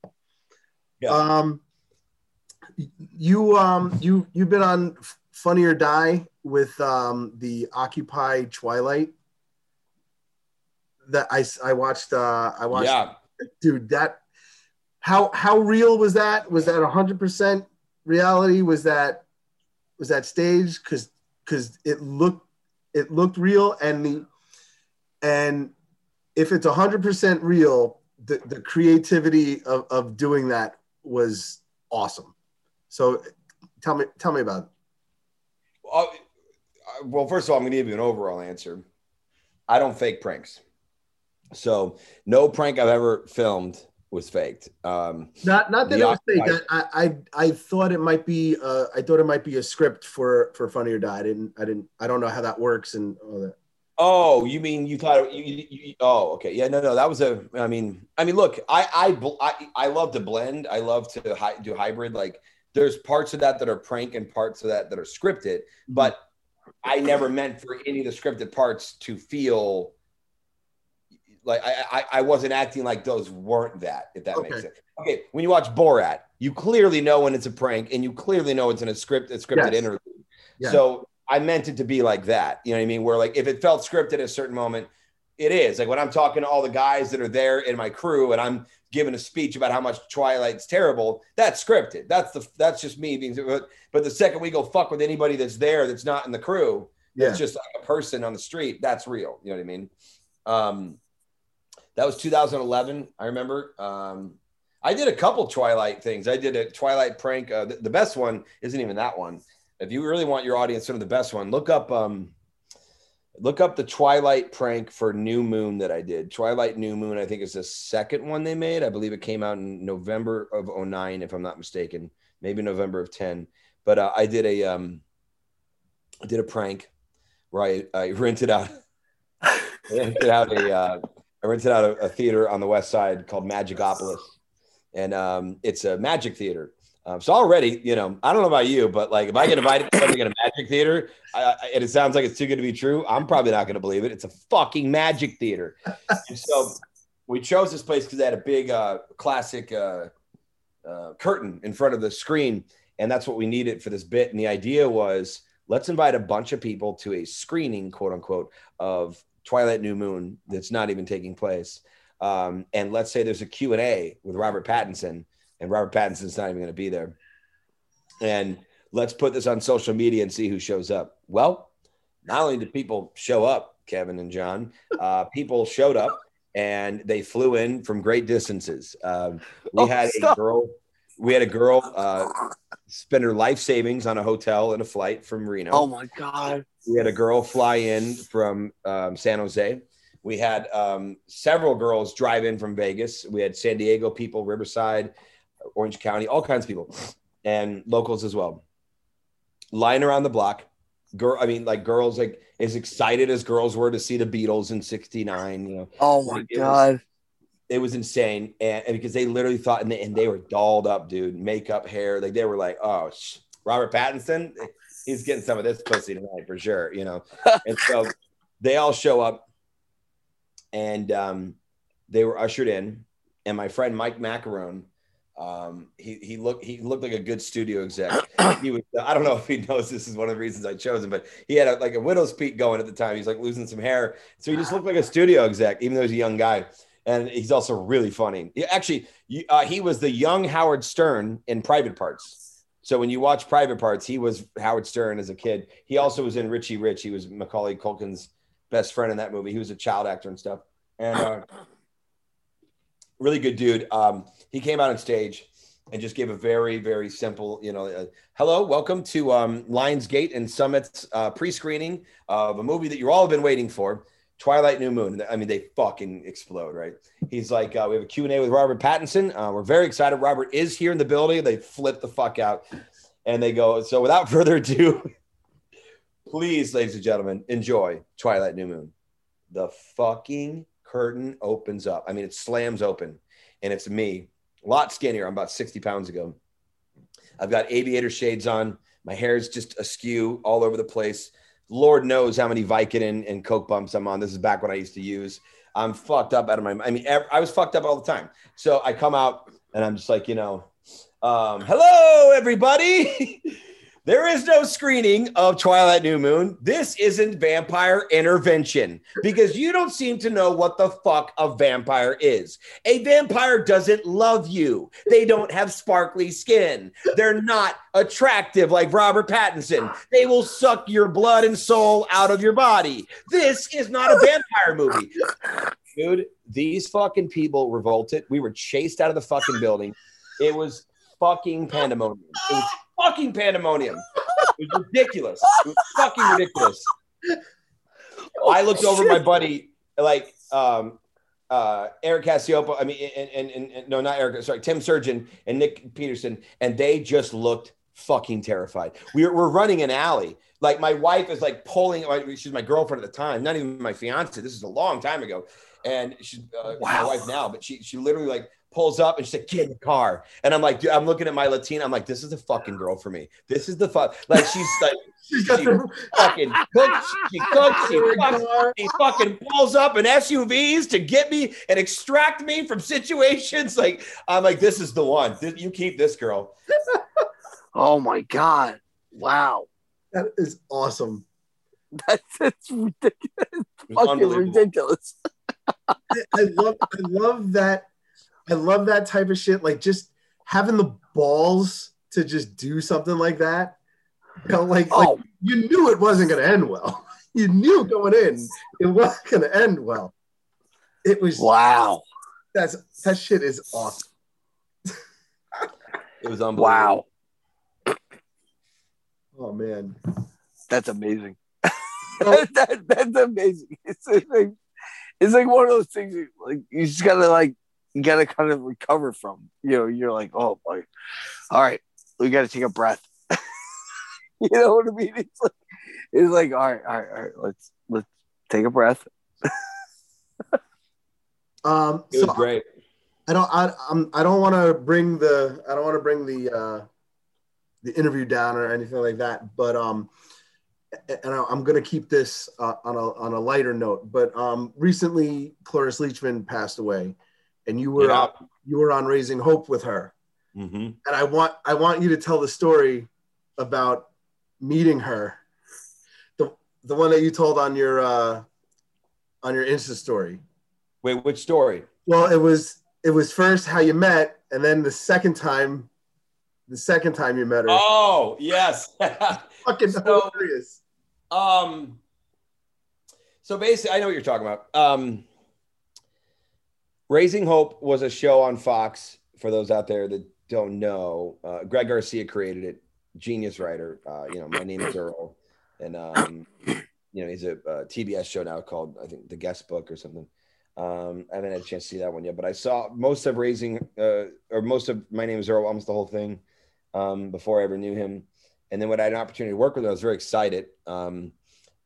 Yeah. Um, you um you you've been on Funny or Die with um the Occupy Twilight. That I I watched uh I watched yeah. dude that how how real was that? Was that hundred percent reality? Was that was that staged? Because because it looked it looked real and the and if it's hundred percent real, the, the creativity of, of doing that was awesome. So tell me tell me about it. Uh, well, first of all, I'm going to give you an overall answer. I don't fake pranks. So no prank I've ever filmed was faked. Um, Not not that it was fake. I, I I thought it might be uh, I thought it might be a script for for Funny or Die. I didn't I didn't I don't know how that works and all that. Oh, you mean you thought you, you, you oh okay. Yeah no no that was a I mean I mean look I I I, I love to blend. I love to hi, do hybrid. Like there's parts of that that are prank and parts of that that are scripted mm-hmm. but I never meant for any of the scripted parts to feel like I I, I wasn't acting like those weren't that if that Okay. makes sense. Okay when you watch Borat you clearly know when it's a prank and you clearly know it's in a script a scripted Yes. interview so I meant it to be like that. You know what I mean? Where like if it felt scripted at a certain moment, it is. Like when I'm talking to all the guys that are there in my crew and I'm giving a speech about how much Twilight's terrible, that's scripted. That's the that's just me being but, but the second we go fuck with anybody that's there that's not in the crew, Yeah. it's just like a person on the street, that's real. You know what I mean? Um that was 2011, I remember. Um I did a couple Twilight things. I did a Twilight prank. Uh, the, the best one isn't even that one. If you really want your audience to know the best one, look up um, look up the Twilight prank for New Moon that I did. Twilight New Moon, I think is the second one they made. I believe it came out in November of 09, if I'm not mistaken. maybe November of 10. But uh, I did a um, I did a prank where I, I rented out I rented out a uh, I rented out a, a theater on the west side called Magicopolis, and um, it's a magic theater. Um, so already, you know, I don't know about you, but like if I get invited to something at a magic theater, I, I, and it sounds like it's too good to be true, I'm probably not going to believe it. It's a fucking magic theater. And so we chose this place because they had a big uh, classic uh, uh, curtain in front of the screen, and that's what we needed for this bit. And the idea was let's invite a bunch of people to a screening, quote unquote, of Twilight New Moon that's not even taking place. Um, and let's say there's a Q&A with Robert Pattinson and Robert Pattinson's not even going to be there. And let's put this on social media and see who shows up. Well, not only did people show up, Kevin and John, uh, people showed up and they flew in from great distances. Um, we Oh, had stop. a girl, we had a girl uh, spend her life savings on a hotel and a flight from Reno. Oh my god. We had a girl fly in from um, San Jose. We had um, several girls drive in from Vegas. We had San Diego people, Riverside, Orange County, all kinds of people, and locals as well. Lying around the block, girl. I mean, like girls, like as excited as girls were to see the Beatles in '69. You know, Oh my It was- god. it was insane, and, and because they literally thought, and they, and they were dolled up, dude, makeup, hair, like they were like, oh, sh- Robert Pattinson, he's getting some of this pussy tonight for sure, you know. and so they all show up, and um, they were ushered in, and my friend Mike Maccarone, um, he he looked he looked like a good studio exec. He was I don't know if he knows this is one of the reasons I chose him, but he had a, like a widow's peak going at the time. He's like losing some hair, so he just looked like a studio exec, even though he's a young guy and he's also really funny. He- Actually, uh, he was the young Howard Stern in Private Parts. So when you watch Private Parts, he was Howard Stern as a kid. He also was in Richie Rich. He was Macaulay Culkin's best friend in that movie. He was a child actor and stuff. And uh, really good dude. Um, he came out on stage and just gave a very, very simple, you know, uh, hello, welcome to um, Lionsgate and Summit's uh, pre-screening of a movie that you all have been waiting for. Twilight New Moon. I mean, they fucking explode, right? He's like, uh, we have a Q&A with Robert Pattinson. Uh, we're very excited. Robert is here in the building. They flip the fuck out and they go, so without further ado, please, ladies and gentlemen, enjoy Twilight New Moon. The fucking curtain opens up. I mean, it slams open and it's me, a lot skinnier. I'm about 60 pounds ago. I've got aviator shades on. My hair is just askew all over the place. Lord knows how many Vicodin and Coke bumps I'm on. This is back when I used to use. I'm fucked up out of my. I mean, I was fucked up all the time. So I come out and I'm just like, you know, um, hello everybody. there is no screening of Twilight New Moon. This isn't vampire intervention because you don't seem to know what the fuck a vampire is. A vampire doesn't love you. They don't have sparkly skin. They're not attractive like Robert Pattinson. They will suck your blood and soul out of your body. This is not a vampire movie. Dude, these fucking people revolted. We were chased out of the fucking building. It was fucking pandemonium. It was fucking pandemonium. It was ridiculous. It was fucking ridiculous. I looked over my buddy, like um, uh, Eric Cassiopo. I mean, and, and, and, and- no, not Eric. Sorry, Tim Surgeon and Nick Peterson, and they just looked fucking terrified. We were, we're running an alley. Like my wife is like pulling. She's my girlfriend at the time, not even my fiance. This is a long time ago, and she's uh, my wife now. But she she literally like pulls up and she's like, "Get in the car." And I'm like, dude, I'm looking at my Latina. I'm like, this is the fucking girl for me. This is the fuck. Like she's like She's got She- the fucking cooks. She cooks. She fucks. He fucking pulls up in SUVs to get me and extract me from situations. Like I'm like, this is the one. Th- You keep this girl. Oh my god. Wow. That is awesome. That's, that's ridiculous. It Fucking ridiculous. I love I love that I love that type of shit. Like just having the balls to just do something like that. You know, like, like Oh, you knew it wasn't gonna end well. You knew going in it wasn't gonna end well. It was wow. that's that shit is awesome. It was unbelievable. Wow. Oh man. That's amazing. Well- that, that's amazing. It's, it's like it's like one of those things you, like you just gotta like you gotta kind of recover from. You know, you're like, oh boy. All right. we got to take a breath. you know what I mean? It's like, it's like, all right, all right, all right, let's let's take a breath. Um, It so was great. I don't I I'm, I don't want to bring the I don't want to bring the uh, the interview down or anything like that, but um, and I- I'm gonna keep this uh, on a on a lighter note. But um, recently Cloris Leachman passed away, and you were Yeah. uh, you were on Raising Hope with her, Mm-hmm. and I want I want you to tell the story about meeting her, the the one that you told on your uh, on your Insta story. Wait, which story? Well, it was it was first how you met, and then the second time, the second time you met her, Oh, yes. fucking so- hilarious. um, so basically, I know what you're talking about. Um, Raising Hope was a show on Fox. For those out there that don't know, uh, Greg Garcia created it. Genius writer. Uh, you know, my name is Earl, and um, you know he's a, uh TBS show now called I think The Guest Book or something. Um, I haven't had a chance to see that one yet, but I saw most of Raising uh, or most of My Name is Earl, almost the whole thing, um, before I ever knew him. And then when I had an opportunity to work with him, I was very excited. Um,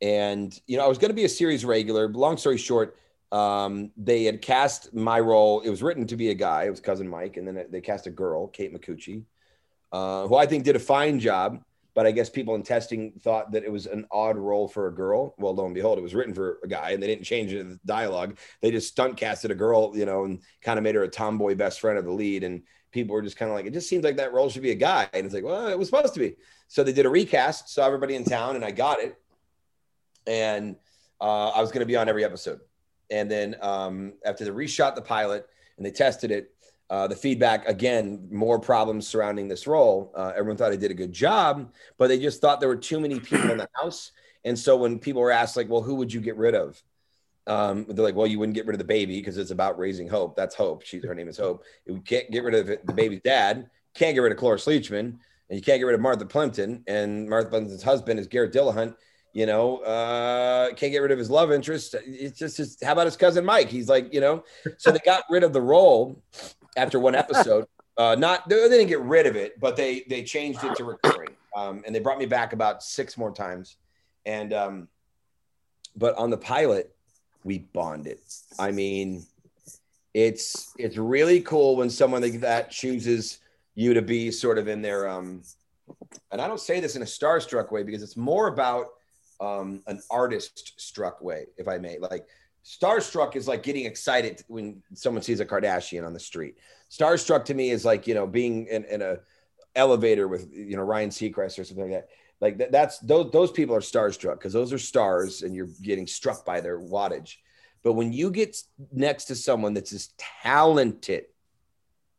and you know, I was going to be a series regular. Long story short, um, they had cast my role. It was written to be a guy. It was cousin Mike, and then they cast a girl, Kate Micucci, uh, who I think did a fine job. But I guess people in testing thought that it was an odd role for a girl. Well, lo and behold, it was written for a guy, and they didn't change the dialogue. They just stunt casted a girl, you know, and kind of made her a tomboy best friend of the lead. And people were just kind of like, it just seems like that role should be a guy. And it's like, well, it was supposed to be. So they did a recast, saw everybody in town, and I got it. And uh, I was going to be on every episode. And then um, after they reshot the pilot and they tested it, uh, the feedback again, more problems surrounding this role. Uh, everyone thought I did a good job, but they just thought there were too many people in the house. And so when people were asked, like, well, who would you get rid of? Um, they're like, well, you wouldn't get rid of the baby because it's about raising hope. That's Hope. She's her name is Hope. We can't get rid of the baby's dad. Can't get rid of Cloris Leachman, and you can't get rid of Martha Plimpton. And Martha Plimpton's husband is Garrett Dillahunt. You know, uh, can't get rid of his love interest. It's just, just how about his cousin Mike? He's like, you know, so they got rid of the role after one episode. Uh, not they they didn't get rid of it, but they they changed it to recurring. Um, and they brought me back about six more times. And um, but on the pilot, we bonded. I mean, it's it's really cool when someone like that chooses you to be sort of in their um and I don't say this in a starstruck way because it's more about um an artist struck way, if I may. Like starstruck is like getting excited when someone sees a Kardashian on the street. Starstruck to me is like, you know, being in, in a elevator with you know Ryan Seacrest or something like that. Like that, that's those those people are starstruck because those are stars and you're getting struck by their wattage. But when you get next to someone that's as talented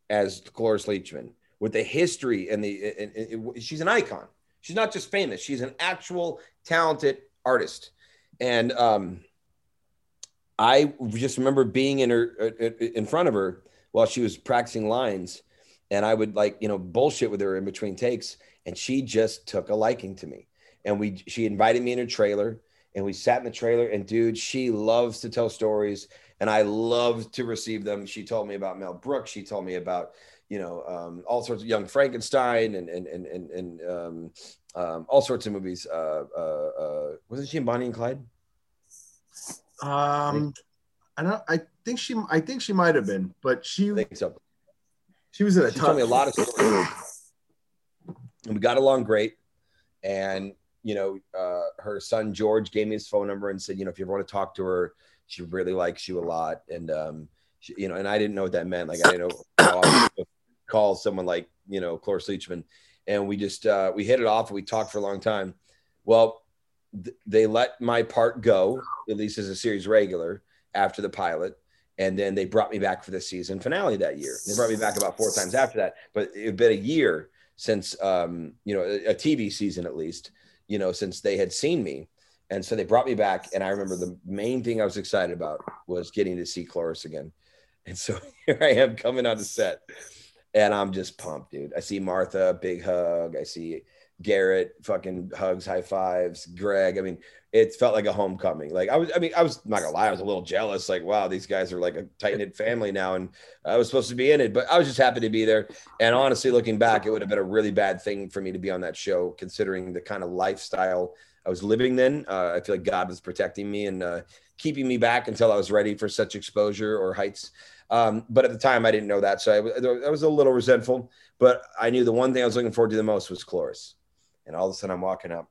as Cloris Leachman, with the history and the and, and- and she's an icon. She's not just famous; she's an actual talented artist. And um, I just remember being in her uh, in front of her while she was practicing lines, and I would like you know bullshit with her in between takes, and she just took a liking to me. And we she invited me in her trailer, and we sat in the trailer. And dude, she loves to tell stories, and I love to receive them. She told me about Mel Brooks. She told me about you know um, all sorts of Young Frankenstein and and and and, and um, um, all sorts of movies. Uh, uh, uh, wasn't she in Bonnie and Clyde? Um, I don't. I think she. I think she might have been, but she I think so. she was in a She ton. told me a lot of stories. and we got along great. And you know, uh, her son George gave me his phone number and said, you know, if you ever want to talk to her, she really likes you a lot. And um, she, you know, and I didn't know what that meant. Like I didn't know call someone like you know Cloris Leachman. And we just uh, we hit it off. We talked for a long time. Well, th- they let my part go, at least as a series regular, after the pilot. And then they brought me back for the season finale that year. They brought me back about four times after that. But it had been a year since, um, you know, a, a TV season at least, you know, since they had seen me. And so they brought me back. And I remember the main thing I was excited about was getting to see Cloris again. And so here I am coming on the set. And I'm just pumped, dude. I see Martha, big hug. I see Garrett, fucking hugs, high fives, Greg. I mean, it felt like a homecoming. Like I was, I mean, I was not gonna lie, I was a little jealous. Like, wow, these guys are like a tight knit family now, and I was supposed to be in it, but I was just happy to be there. And honestly, looking back, it would have been a really bad thing for me to be on that show, considering the kind of lifestyle I was living then. Uh, I feel like God was protecting me and uh, keeping me back until I was ready for such exposure or heights. Um, but at the time, I didn't know that, so I, I was a little resentful. But I knew the one thing I was looking forward to the most was Cloris. And all of a sudden, I'm walking up,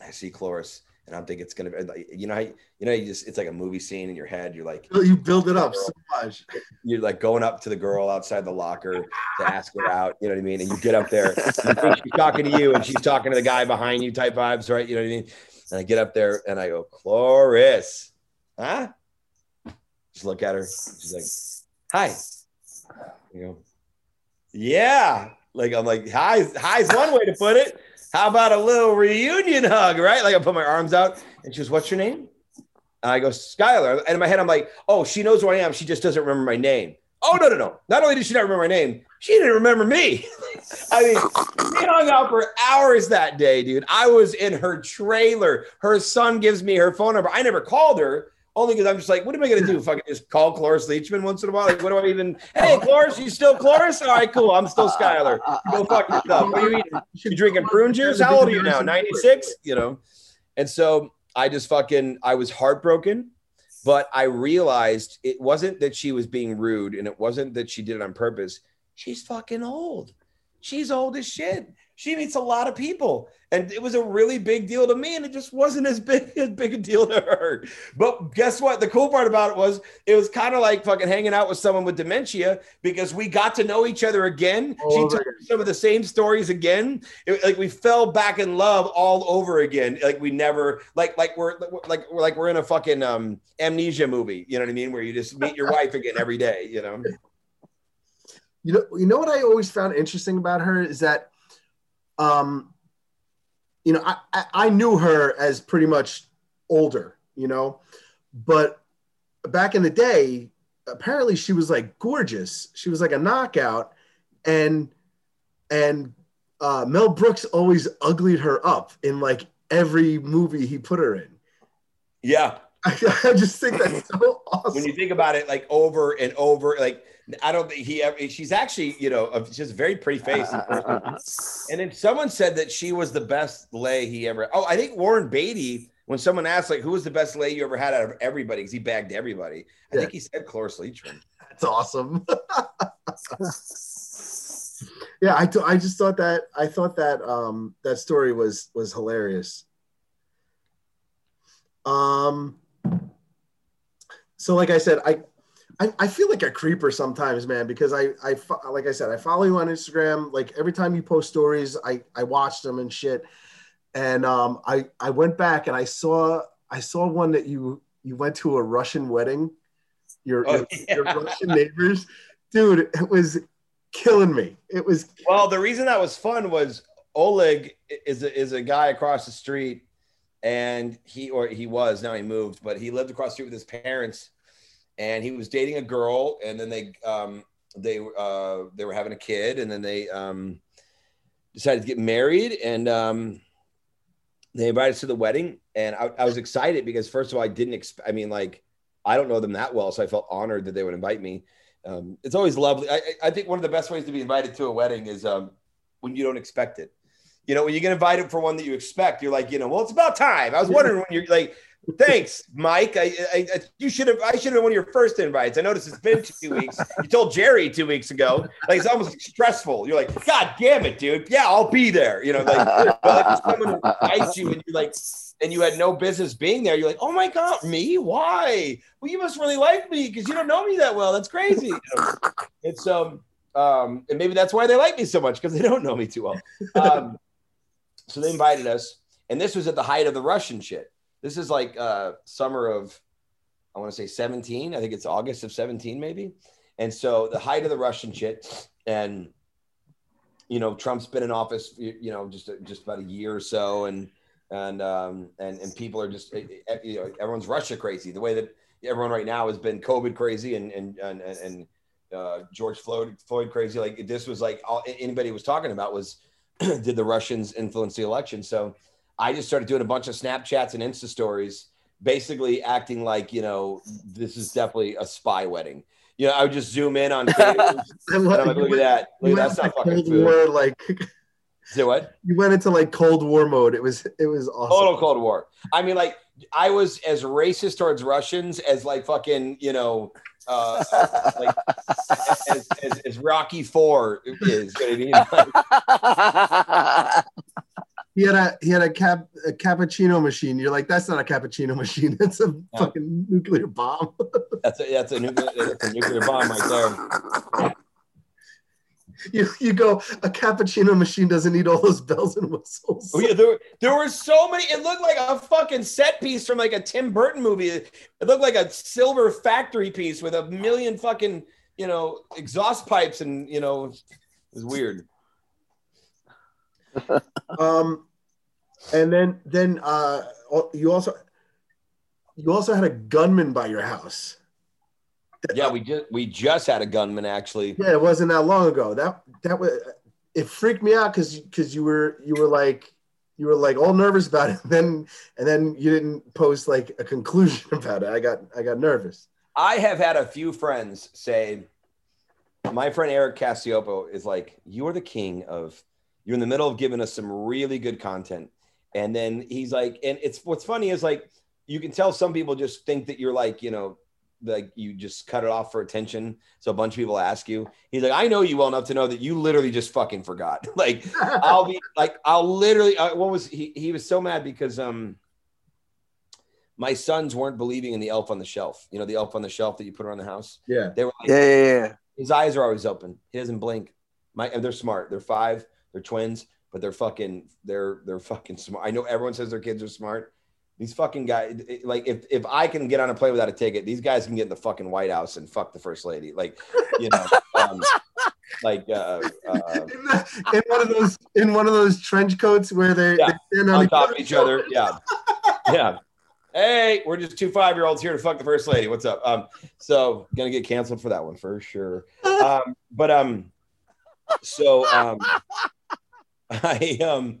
I see Cloris, and I'm thinking it's gonna be, you know, you know, you just it's like a movie scene in your head. You're like, you build it up so much. You're like going up to the girl outside the locker to ask her out. You know what I mean? And you get up there, you think she's talking to you, and she's talking to the guy behind you, type vibes, right? You know what I mean? And I get up there and I go, Cloris, huh? Just look at her. She's like, hi. You go, yeah. Like I'm like, hi, hi's one way to put it. How about a little reunion hug, right? Like I put my arms out and she goes, What's your name? And I go, Skylar. And in my head, I'm like, Oh, she knows who I am. She just doesn't remember my name. Oh, no, no, no. Not only did she not remember my name, she didn't remember me. I mean, we hung out for hours that day, dude. I was in her trailer. Her son gives me her phone number. I never called her only because I'm just like, what am I gonna do? Fucking just call Cloris Leachman once in a while? Like, what do I even? Hey, Cloris, you still Cloris? All right, cool. I'm still Skylar. Go fuck yourself. What are you eating? You drinking prune juice? How old are you now? 96? You know. And so I just fucking I was heartbroken, but I realized it wasn't that she was being rude, and it wasn't that she did it on purpose. She's fucking old. She's old as shit she meets a lot of people and it was a really big deal to me and it just wasn't as big as big a deal to her. But guess what? The cool part about it was it was kind of like fucking hanging out with someone with dementia because we got to know each other again. Oh, she told some of the same stories again. It, like we fell back in love all over again. Like we never like like we're like we're like we're in a fucking um amnesia movie you know what i mean? Where you just meet your wife again every day you know? You know you know what i always found interesting about her is that um, you know, I, I, knew her as pretty much older, you know, but back in the day, apparently she was like gorgeous. She was like a knockout, and and uh, Mel Brooks always uglied her up in like every movie he put her in. Yeah, I, just think that's so awesome. When you think about it, like over and over, like I don't think he ever, she's actually, you know, just a very pretty face. Uh, uh, uh, and then someone said that she was the best lay he ever, oh, I think Warren Beatty, when someone asked, like, who was the best lay you ever had out of everybody? Because he bagged everybody. I yeah. think he said Cloris Leachman. That's awesome. yeah, I, I just thought that, I thought that, um, that story was, was hilarious. Um, so like I said, I, I, I feel like a creeper sometimes, man, because I, I, like I said, I follow you on Instagram. Like every time you post stories, I, I watch them and shit. And um, I, I went back and I saw, I saw one that you, you went to a Russian wedding. Your, oh, yeah. your Russian neighbors, dude. It was killing me. It was. Well, the reason that was fun was Oleg is a, is a guy across the street, and he or he was now he moved, but he lived across street with his parents and he was dating a girl, and then they um, they uh, they were having a kid, and then they um, decided to get married, and um, they invited us to the wedding, and I, I was excited because first of all, I didn't expect. I mean, like I don't know them that well, so I felt honored that they would invite me. Um, it's always lovely. I, I, think one of the best ways to be invited to a wedding is um, when you don't expect it. You know, when you get invited for one that you expect, you're like, you know, well, it's about time. I was wondering when you're like, Thanks, Mike. I, I, I, you should have. I should have been one of your first invites. I noticed it's been two weeks. You told Jerry two weeks ago. Like it's almost stressful. You're like, God damn it, dude. Yeah, I'll be there. You know, like, like someone invites you and you're like, and you had no business being there. You're like, oh my god, me? Why? Well, you must really like me because you don't know me that well. That's crazy. You know? It's um, um, and maybe that's why they like me so much because they don't know me too well. Um, so they invited us, and this was at the height of the Russian shit. This is like uh, summer of, I want to say 17. I think it's August of 17, maybe. And so the height of the Russian shit, and you know, Trump's been in office, you, know, just just about a year or so, and and um, and and people are just, you know, everyone's Russia crazy. The way that everyone right now has been COVID crazy, and and and and uh, George Floyd Floyd crazy. Like this was like all anybody was talking about was did the Russians influence the election? So I just started doing a bunch of Snapchats and Insta stories, basically acting like, you know, this is definitely a spy wedding. You know, I would just zoom in on caters, I and love- I'm like, look at that. Look at. That's not fucking food. War, like Say what? you went into like Cold War mode. It was it was awesome. Total Cold War. I mean, like, I was as racist towards Russians as like fucking, you know, uh, like as, as, as Rocky Four is. You know what I mean? Like, He had a he had a cap a cappuccino machine. You're like, that's not a cappuccino machine. That's a fucking nuclear bomb. that's a that's a nuclear that's a nuclear bomb right there. you you go, a cappuccino machine doesn't need all those bells and whistles. Oh, yeah, there, there were so many. It looked like a fucking set piece from like a Tim Burton movie. It looked like a silver factory piece with a million fucking, you know, exhaust pipes and, you know, it was weird. Um, and then then uh, you also you also had a gunman by your house. Yeah, we just we just had a gunman actually. Yeah, it wasn't that long ago. That that was it freaked me out because because you were you were like you were like all nervous about it. Then and then you didn't post like a conclusion about it. I got I got nervous. I have had a few friends say, my friend Eric Cassiopo is like, you are the king of, you're in the middle of giving us some really good content. And then he's like, and it's what's funny is like, you can tell some people just think that you're like, you know, like you just cut it off for attention. So a bunch of people ask you. He's like, I know you well enough to know that you literally just fucking forgot. like, I'll be like, I'll literally. Uh, what was he? He was so mad because um, my sons weren't believing in the elf on the shelf. You know, the elf on the shelf that you put around the house. yeah. They were like, yeah, yeah, yeah. his eyes are always open. He doesn't blink. My, and they're smart. They're five. They're twins, but they're fucking. They're they're fucking smart. I know everyone says their kids are smart. These fucking guys, like if if I can get on a plane without a ticket, these guys can get in the fucking White House and fuck the first lady. Like, you know, um, like uh, uh, in, the, in one of those in one of those trench coats where they, Yeah, they stand on, on top of each other. Yeah. Yeah. Hey, we're just two five year olds here to fuck the first lady. What's up? Um, so gonna get canceled for that one for sure. Um, but um, so um, I um,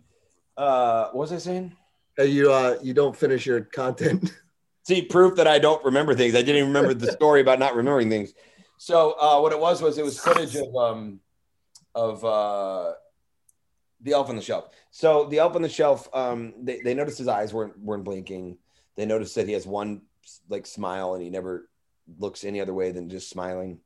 uh, what was I saying? You uh you don't finish your content. See, proof that I don't remember things. I didn't even remember the story about not remembering things. So uh, what it was was it was footage of um of uh the elf on the shelf. So the elf on the shelf, um, they, they noticed his eyes weren't weren't blinking. They noticed that he has one like smile and he never looks any other way than just smiling.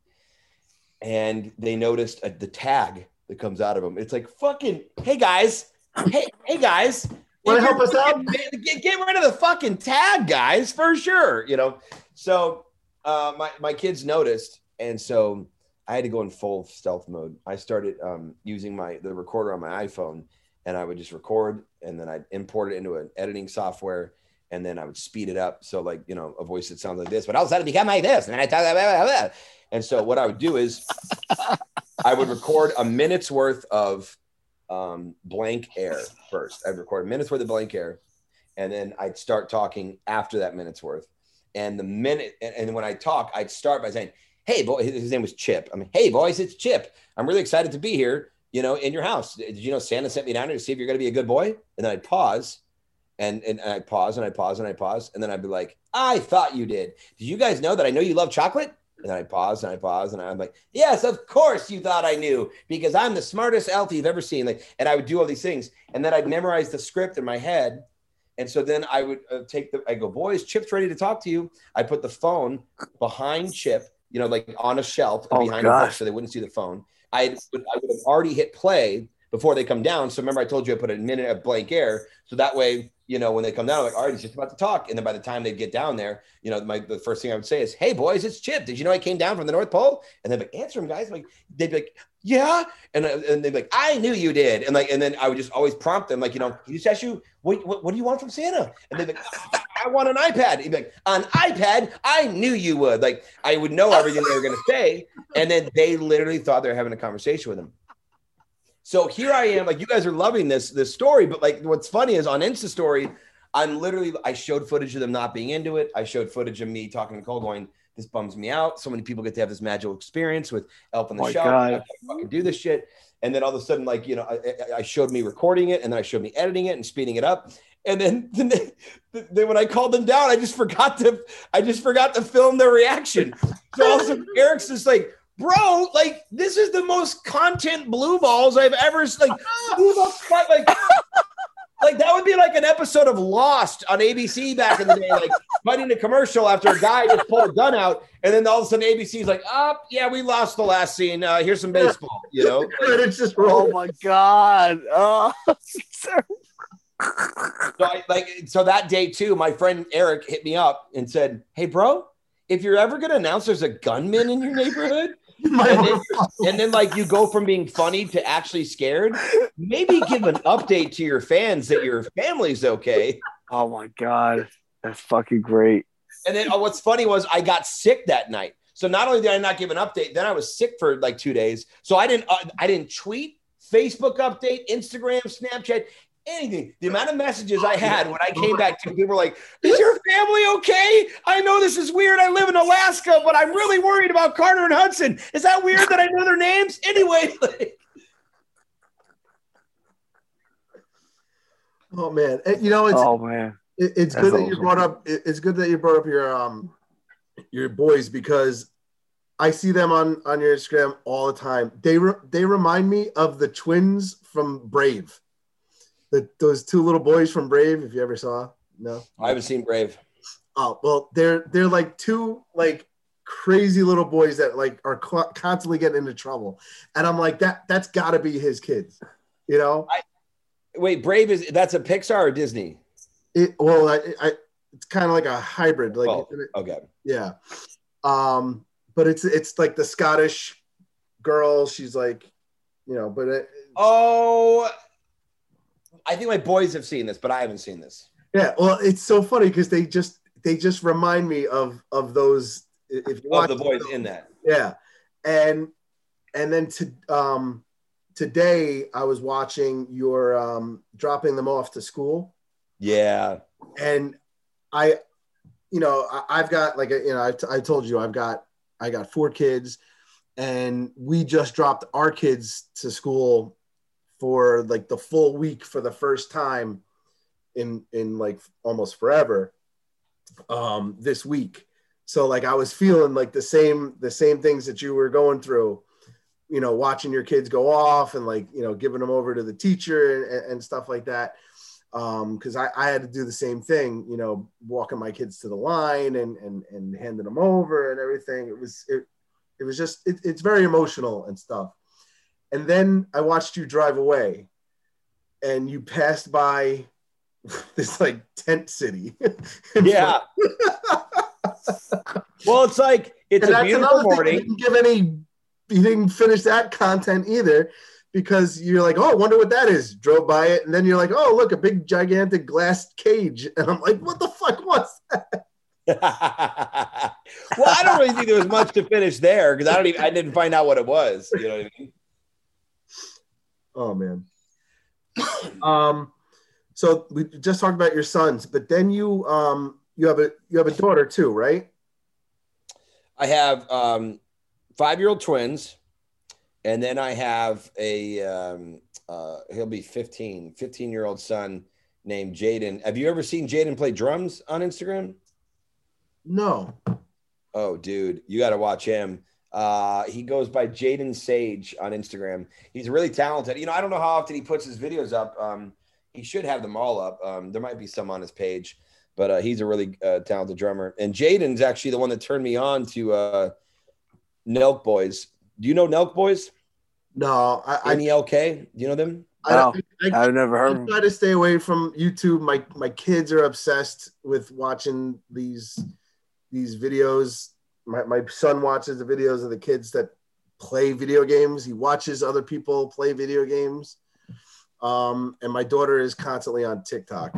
And they noticed uh, the tag that comes out of him. It's like fucking hey guys, hey hey guys, Wanna help us out? Get, get rid of the fucking tag, guys, for sure. You know. So uh, my my kids noticed, and so I had to go in full stealth mode. I started um, using my the recorder on my iPhone, and I would just record, and then I'd import it into an editing software, and then I would speed it up. So like you know, a voice that sounds like this, but all of a sudden it become like this, and then I talk. Blah. And so what I would do is I would record a minute's worth of um, blank air first. I'd record minute's worth of blank air, and then I'd start talking after that minute's worth. And the minute, and, and when I talk, I'd start by saying, "Hey, boy," his, name was Chip. I mean, "Hey, boys, it's Chip. I'm really excited to be here. You know, in your house. Did you know Santa sent me down here to see if you're going to be a good boy?" And then I'd pause, and and, I'd pause, and I'd pause, and I'd pause, and then I'd be like, "I thought you did. Did you guys know that I know you love chocolate?" And then I pause and I pause and I'm like, yes, of course you thought I knew because I'm the smartest elf you've ever seen. Like, and I would do all these things, and then I'd memorize the script in my head, and so then I would uh, take the, I go, boys, Chip's ready to talk to you. I put the phone behind Chip, you know, like on a shelf Oh, behind a book so they wouldn't see the phone. I would, I would have already hit play before they come down. So remember, I told you I put a minute of blank air, so that way, you know, when they come down, I'm like, all right, he's just about to talk, and then by the time they get down there, you know, my the first thing I would say is, "Hey boys, it's Chip. Did you know I came down from the North Pole?" And they'd be like, "Answer him, guys." Like they'd be like, "Yeah," and uh, and they'd be like, "I knew you did," and like and then I would just always prompt them, like, you know, "Can you just ask you what, what what do you want from Santa?" And they'd be like, "I want an iPad." He'd be like, "An iPad? I knew you would." Like I would know everything they were gonna say, and then they literally thought they were having a conversation with him. So here I am, like you guys are loving this this story, but like what's funny is on Insta story, I'm literally I showed footage of them not being into it. I showed footage of me talking to Cole going, This bums me out. So many people get to have this magical experience with Elf on the Shelf. God. I fucking do this shit. And then all of a sudden, like you know, I, I- I showed me recording it, and then I showed me editing it and speeding it up. And then, then, they, then when I called them down, I just forgot to, I just forgot to film their reaction. So also Eric's just like, bro, like this is the most content blue balls I've ever like. Who the fuck, like, like that would be like an episode of Lost on ABC back in the day, like fighting a commercial after a guy just pulled a gun out, and then all of a sudden ABC's like, oh yeah, we lost the last scene. Uh, here's some baseball, you know. Credits just Oh my god. Oh, So I, like so that day too, my friend Eric hit me up and said, "Hey, bro, if you're ever gonna announce there's a gunman in your neighborhood, You might and then, and then like you go from being funny to actually scared, maybe give an update to your fans that your family's okay." oh my god. That's fucking great. And then oh, what's funny was I got sick that night. So not only did I not give an update, then I was sick for like two days. So I didn't uh, I didn't tweet, Facebook update, Instagram, Snapchat, anything. The amount of messages I had when I came back to people were like, "Is your family okay? I know this is weird. I live in Alaska, but I'm really worried about Carter and Hudson. Is that weird that I know their names anyway?" Like, Oh man, you know it's Oh man. it, it's That's good that you brought up. it- it's good that you brought up your um your boys because I see them on on your Instagram all the time. They re- they remind me of the twins from Brave. The those two little boys from Brave. If you ever saw, no. I haven't seen Brave. Oh well, they're they're like two like crazy little boys that like are co- constantly getting into trouble, and I'm like that that's got to be his kids, you know. Wait, Brave is that's a Pixar or Disney? It well, I, I it's kind of like a hybrid, like Oh, okay. yeah. Um, but it's it's like the Scottish girl. She's like, you know, but it, Oh, I think my boys have seen this, but I haven't seen this. yeah. Well, it's so funny because they just they just remind me of of those. If you watch the boys in that. Yeah, and and then to um today I was watching your um dropping them off to school, Yeah. and I, you know, I, I've got like a, you know I, t- I told you I've got I got four kids, and we just dropped our kids to school for like the full week for the first time in in like almost forever um this week. So like i was feeling like the same the same things that you were going through you know watching your kids go off and like you know giving them over to the teacher and, and stuff like that. Um because I, I had to do the same thing you know walking my kids to the line and and, and handing them over and everything. It was it, it was just it, it's very emotional and stuff and then i watched you drive away and you passed by this like tent city Yeah. well, it's like it's and a that's beautiful another thing. You morning. didn't give any. You didn't finish that content either, because you're like, oh, I wonder what that is. Drove by it, and then you're like, oh, look, a big gigantic glass cage, and I'm like, what the fuck was that? well, I don't really think there was much to finish there because I don't even I didn't find out what it was. You know what I mean? Oh man. um, so we just talked about your sons, but then you um you have a you have a daughter too, right? I have um, five year old twins, and then I have a um, uh, he'll be 15, 15 year old son named Jaden. Have you ever seen Jaden play drums on Instagram? No. Oh, dude, you got to watch him. Uh, he goes by Jaden Sage on Instagram. He's really talented. You know, I don't know how often he puts his videos up. Um, he should have them all up. Um, there might be some on his page, but uh, he's a really uh, talented drummer. And Jaden's actually the one that turned me on to uh, Nelk Boys. Do you know Nelk Boys? No, I I, N E L K. Do you know them? I, No. I, I've never heard I of try to stay away from YouTube. My my kids are obsessed with watching these these videos. My my son watches the videos of the kids that play video games. He watches other people play video games. Um, and my daughter is constantly on TikTok.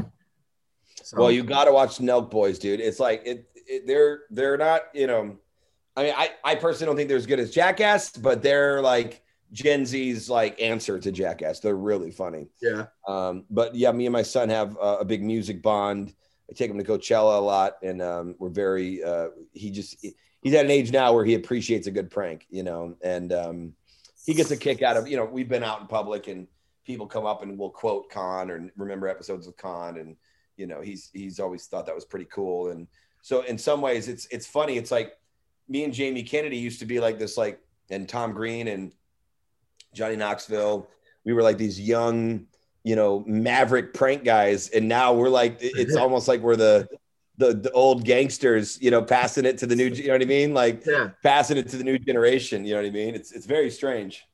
So, Well, you got to watch Nelk Boys, dude. It's like it, it. They're they're not. You know, I mean, I I personally don't think they're as good as Jackass, but they're like Gen Z's like answer to Jackass. They're really funny. yeah. Um, but yeah, me and my son have a, a big music bond. I take him to Coachella a lot, and um, we're very. Uh, he just he's at an age now where he appreciates a good prank, you know, and um, he gets a kick out of you know we've been out in public and people come up and will quote Khan or remember episodes of Khan, and you know he's he's always thought that was pretty cool, and so in some ways it's it's funny. It's like me and Jamie Kennedy used to be like this, like and Tom Green and Johnny Knoxville. We were like these young you know, maverick prank guys. And now we're like, it's almost like we're the, the, the old gangsters, you know, passing it to the new, you know what I mean? Like yeah. passing it to the new generation. You know what I mean? It's, it's very strange.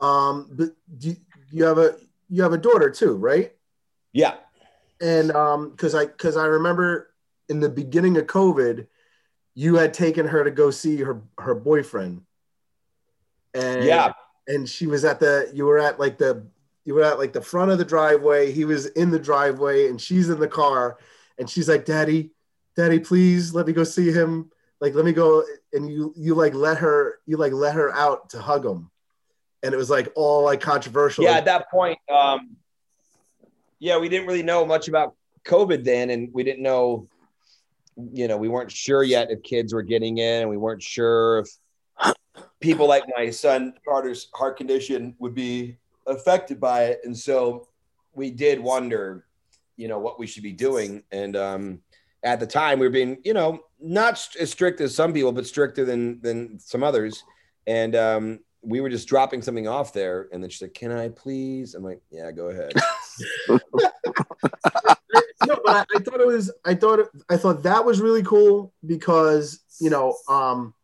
Um, but do you have a, you have a daughter too, right? Yeah. And, um, cause I, cause I remember in the beginning of COVID, you had taken her to go see her, her boyfriend. And yeah and she was at the you were at like the you were at like the front of the driveway. He was in the driveway and she's in the car and she's like daddy daddy please let me go see him. Like let me go and you you like let her you like let her out to hug him. And it was like all like controversial. Yeah at that point um yeah we didn't really know much about covid then and we didn't know you know we weren't sure yet if kids were getting in and we weren't sure if people like my son Carter's heart condition would be affected by it, and so we did wonder, you know, what we should be doing. And um, at the time, we were being, you know, not as strict as some people, but stricter than than some others. And um, we were just dropping something off there, and then she said, "Can I please?" I'm like, "Yeah, go ahead." no, but I, I, thought it was. I thought. I thought that was really cool because you know, um,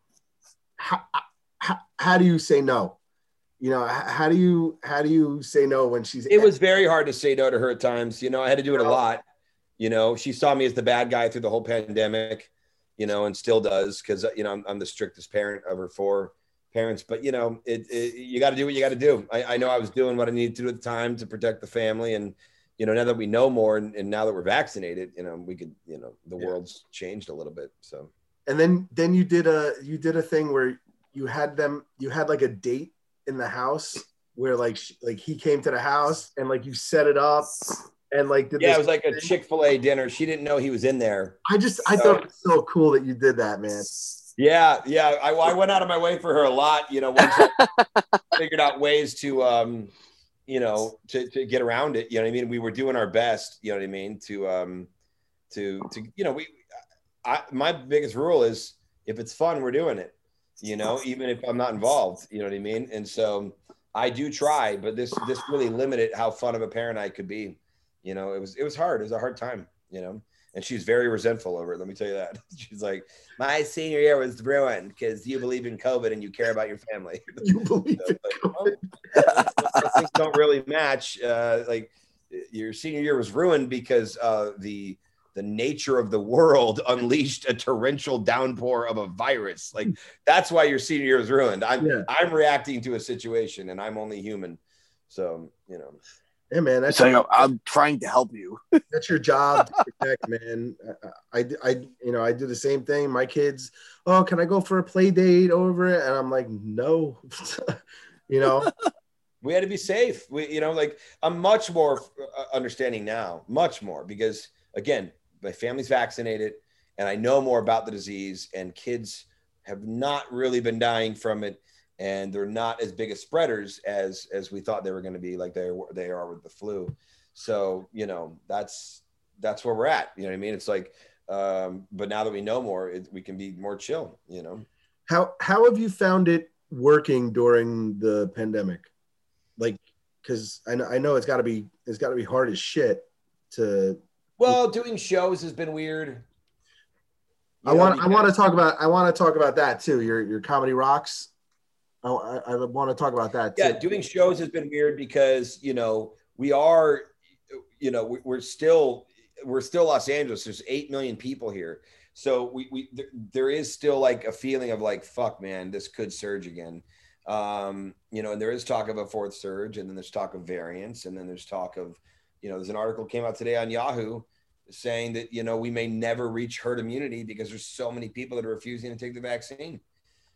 how, how, how do you say no? You know, how do you how do you say no when she's? It was very hard to say no to her at times. You know, I had to do it a lot. You know, she saw me as the bad guy through the whole pandemic. You know, and still does because you know I'm, I'm, the strictest parent of her four parents. But you know, it, it you got to do what you got to do. I, I know I was doing what I needed to do at the time to protect the family, and you know, now that we know more and, and now that we're vaccinated, you know, we could, you know, the yeah. world's changed a little bit. So. And then then you did a you did a thing where you had them you had like a date in the house where like like he came to the house and like you set it up and like yeah it was like a chick-fil-a dinner. She didn't know he was in there. I just i thought it was so cool that you did that man. Yeah yeah. I, I went out of my way for her a lot you know once i figured out ways to um you know to, to get around it. You know what i mean? We were doing our best you know what i mean to um to to you know we I, my biggest rule is if it's fun we're doing it you know, even if I'm not involved, you know what I mean? And so I do try, but this this really limited how fun of a parent I could be. You know, it was it was hard. It was a hard time, you know. And she's very resentful over it. Let me tell you that. She's like, my senior year was ruined because you believe in COVID and you care about your family. You believe so, like, well, things don't really match. Uh, like your senior year was ruined because uh, the the nature of the world unleashed a torrential downpour of a virus. Like that's why your senior year is ruined. I'm yeah. I'm reacting to a situation and I'm only human. So, you know. Yeah, man. That's so, your, I'm trying to help you. that's your job to protect, man. I, I, I, you know, I do the same thing. My kids, oh, can I go for a play date over it? And I'm like, no, you know. we had to be safe. We, you know, like I'm much more uh, understanding now, much more because again, my family's vaccinated and I know more about the disease and kids have not really been dying from it and they're not as big as spreaders as as we thought they were going to be like they they are with the flu. So, you know, that's that's where we're at, you know what I mean? It's like um but now that we know more, it, we can be more chill, you know. How how have you found it working during the pandemic? Like cuz I know I know it's got to be it's got to be hard as shit to well, doing shows has been weird. You I want I want to talk about I want to talk about that too. Your your comedy rocks. I, I, I want to talk about that. Too. Yeah, doing shows has been weird because you know we are, you know, we're still we're still Los Angeles. There's eight million people here, so we we there is still like a feeling of like fuck, man, this could surge again. Um, you know, and there is talk of a fourth surge, and then there's talk of variants, and then there's talk of you know, there's an article came out today on Yahoo saying that you know we may never reach herd immunity because there's so many people that are refusing to take the vaccine.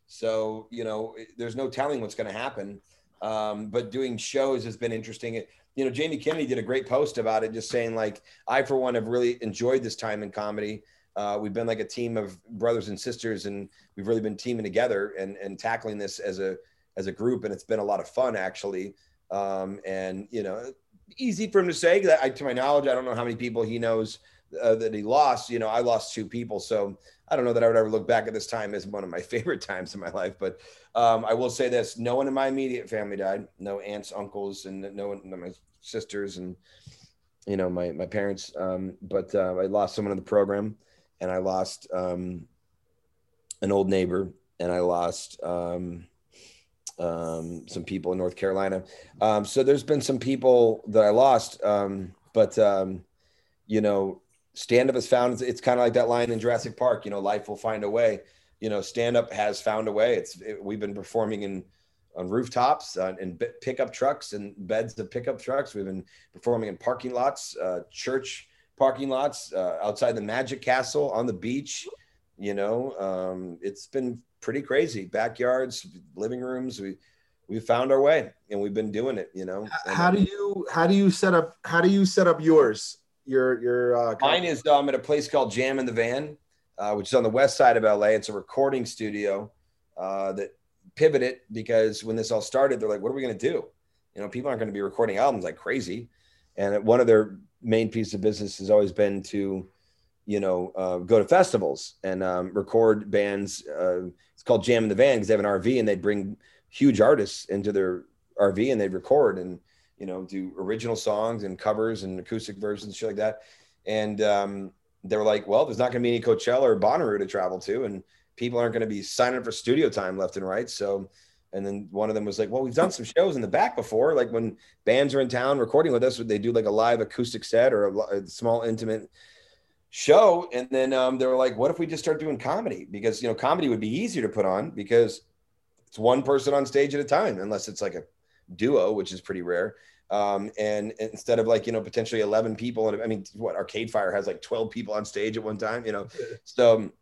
So you know, there's no telling what's going to happen. Um, but doing shows has been interesting. You you know, Jamie Kennedy did a great post about it, just saying like, I for one have really enjoyed this time in comedy. Uh, we've been like a team of brothers and sisters, and we've really been teaming together and and tackling this as a as a group, and it's been a lot of fun actually. Um, and you know, easy for him to say that. I, to my knowledge, I don't know how many people he knows uh, that he lost. You know, I lost two people, so I don't know that I would ever look back at this time as one of my favorite times in my life. But um, I will say this: no one in my immediate family died. No aunts, uncles, and no one, my sisters, and you know my my parents. Um, but uh, I lost someone in the program, and I lost um, an old neighbor, and I lost. Um, um, some people in North Carolina. Um, so there's been some people that I lost, um, but um, you know, stand up has found it's kind of like that line in Jurassic Park. You know, life will find a way. You know, stand up has found a way. It's it, we've been performing in on rooftops uh, in pickup trucks and beds of pickup trucks. We've been performing in parking lots, uh, church parking lots, uh, outside the Magic Castle, on the beach. You know, um, it's been pretty crazy. Backyards, living rooms. We we found our way, and we've been doing it. You know. how do you how do you set up how do you set up yours? Your your uh, mine is um, at a place called Jam in the Van, uh, which is on the west side of LA. It's a recording studio uh, that pivoted because when this all started, they're like, "What are we going to do?" You know, people aren't going to be recording albums like crazy, and one of their main piece of business has always been to you know, uh, go to festivals and um, record bands. Uh, it's called Jam in the Van because they have an RV and they'd bring huge artists into their RV and they'd record and, you know, do original songs and covers and acoustic versions, shit like that. And um, they were like, well, there's not going to be any Coachella or Bonnaroo to travel to. And people aren't going to be signing up for studio time left and right. So, and then one of them was like, well, we've done some shows in the back before. Like when bands are in town recording with us, they do like a live acoustic set or a, a small intimate show. And then um, they were like, what if we just start doing comedy? Because, you know, comedy would be easier to put on because it's one person on stage at a time, unless it's like a duo, which is pretty rare. Um, and, instead of like, you know, potentially 11 people, and I mean, what Arcade Fire has like 12 people on stage at one time, you know? So um,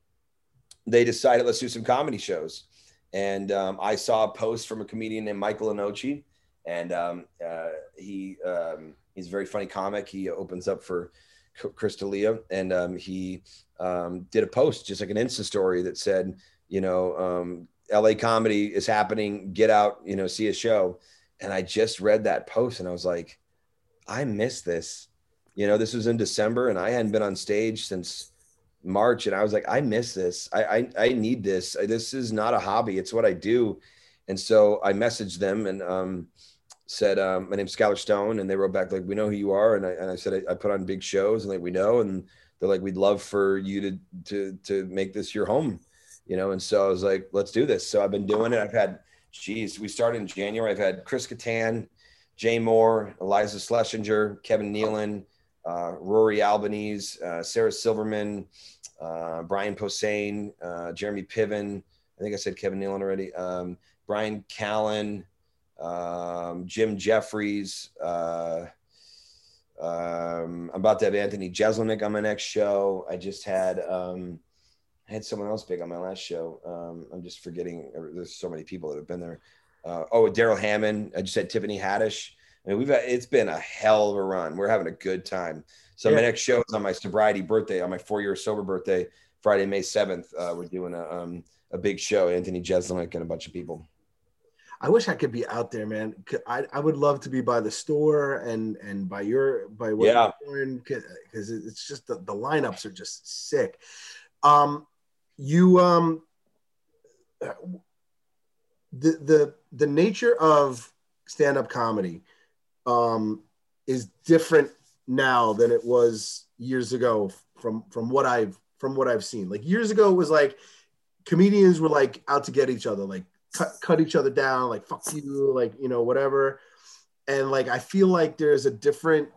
they decided, let's do some comedy shows. And um, I saw a post from a comedian named Michael Enochi, and um, uh, he um, he's a very funny comic. He opens up for Chris D'Elia, and um, he um, did a post, just like an Insta story that said, you know, um, LA comedy is happening. Get out, you know, see a show. And I just read that post, and I was like, I miss this. You know, this was in December, and I hadn't been on stage since March, and I was like, I miss this. I I, I need this. This is not a hobby; it's what I do. And so I messaged them, and um, said, um, my name's Skylar Stone. And they wrote back, like, we know who you are. And I, and I said, I, I, put on big shows and like, we know. And they're like, we'd love for you to, to, to make this your home, you know? And so I was like, let's do this. So I've been doing it. I've had, geez, we started in January. I've had Chris Kattan, Jay Mohr, Iliza Shlesinger, Kevin Nealon, uh, Rory Albanese, uh, Sarah Silverman, uh, Brian Posehn, uh, Jeremy Piven. I think I said Kevin Nealon already. Um, Bryan Callen, um, Jim Jefferies. Uh, um, I'm about to have Anthony Jeselnik on my next show. I just had um, I had someone else big on my last show. Um, I'm just forgetting. There's so many people that have been there. Uh, oh, Darrell Hammond. I just had Tiffany Haddish. I mean, we've had, it's been a hell of a run. We're having a good time. So yeah. my next show is on my sobriety birthday, on my four year sober birthday, Friday, May 7th. Uh, we're doing a, um, a big show, Anthony Jeselnik and a bunch of people. I wish I could be out there, man. I, I would love to be by the store and and by your by what yeah. you're doing because it's just the, the lineups are just sick. Um, you um, the the the nature of stand up comedy um is different now than it was years ago from from what I've from what I've seen. Like years ago, it was like comedians were like out to get each other, like cut cut each other down, like fuck you, like you know whatever. And like I feel like there's a different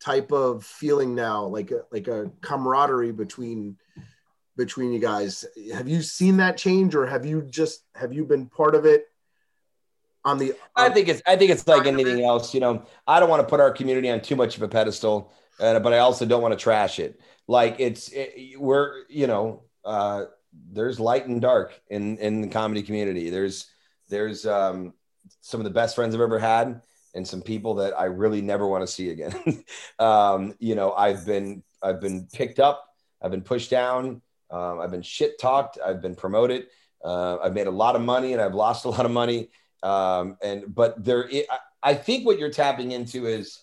type of feeling now, like a, like a camaraderie between between you guys. Have you seen that change, or have you just have you been part of it? On the, on I think it's I think it's like anything else. You know, I don't want to put our community on too much of a pedestal, uh, but I also don't want to trash it. Like it's it, we're you know. Uh, there's light and dark in in the comedy community. There's there's um, some of the best friends I've ever had, and some people that I really never want to see again. um, you know, I've been I've been picked up, I've been pushed down, um, I've been shit talked, I've been promoted, uh, I've made a lot of money, and I've lost a lot of money. Um, and but there, I think what you're tapping into is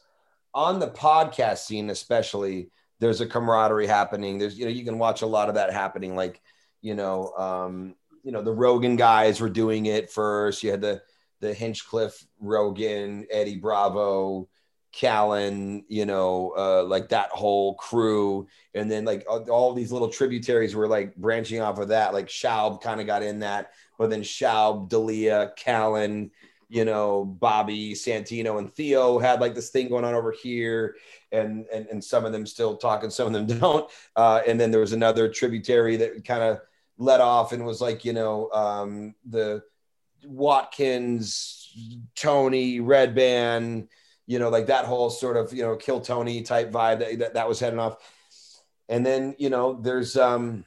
on the podcast scene, especially. There's a camaraderie happening. There's you know you can watch a lot of that happening, like you know um, you know the Rogan guys were doing it first. You had the the Hinchcliffe, Rogan, Eddie Bravo, Callen, you know, uh, like that whole crew, and then like all, these little tributaries were like branching off of that. Like Schaub kind of got in that, but then Schaub, D'Elia, Callen, you know, Bobby, Santino, and Theo had like this thing going on over here, and and and some of them still talking, some of them don't. Uh, and then there was another tributary that kind of let off and was like, you know, um, the Watkins, Tony, Redban, you know, like that whole sort of, you know, kill Tony type vibe that, that, that was heading off. And then, you know, there's, um,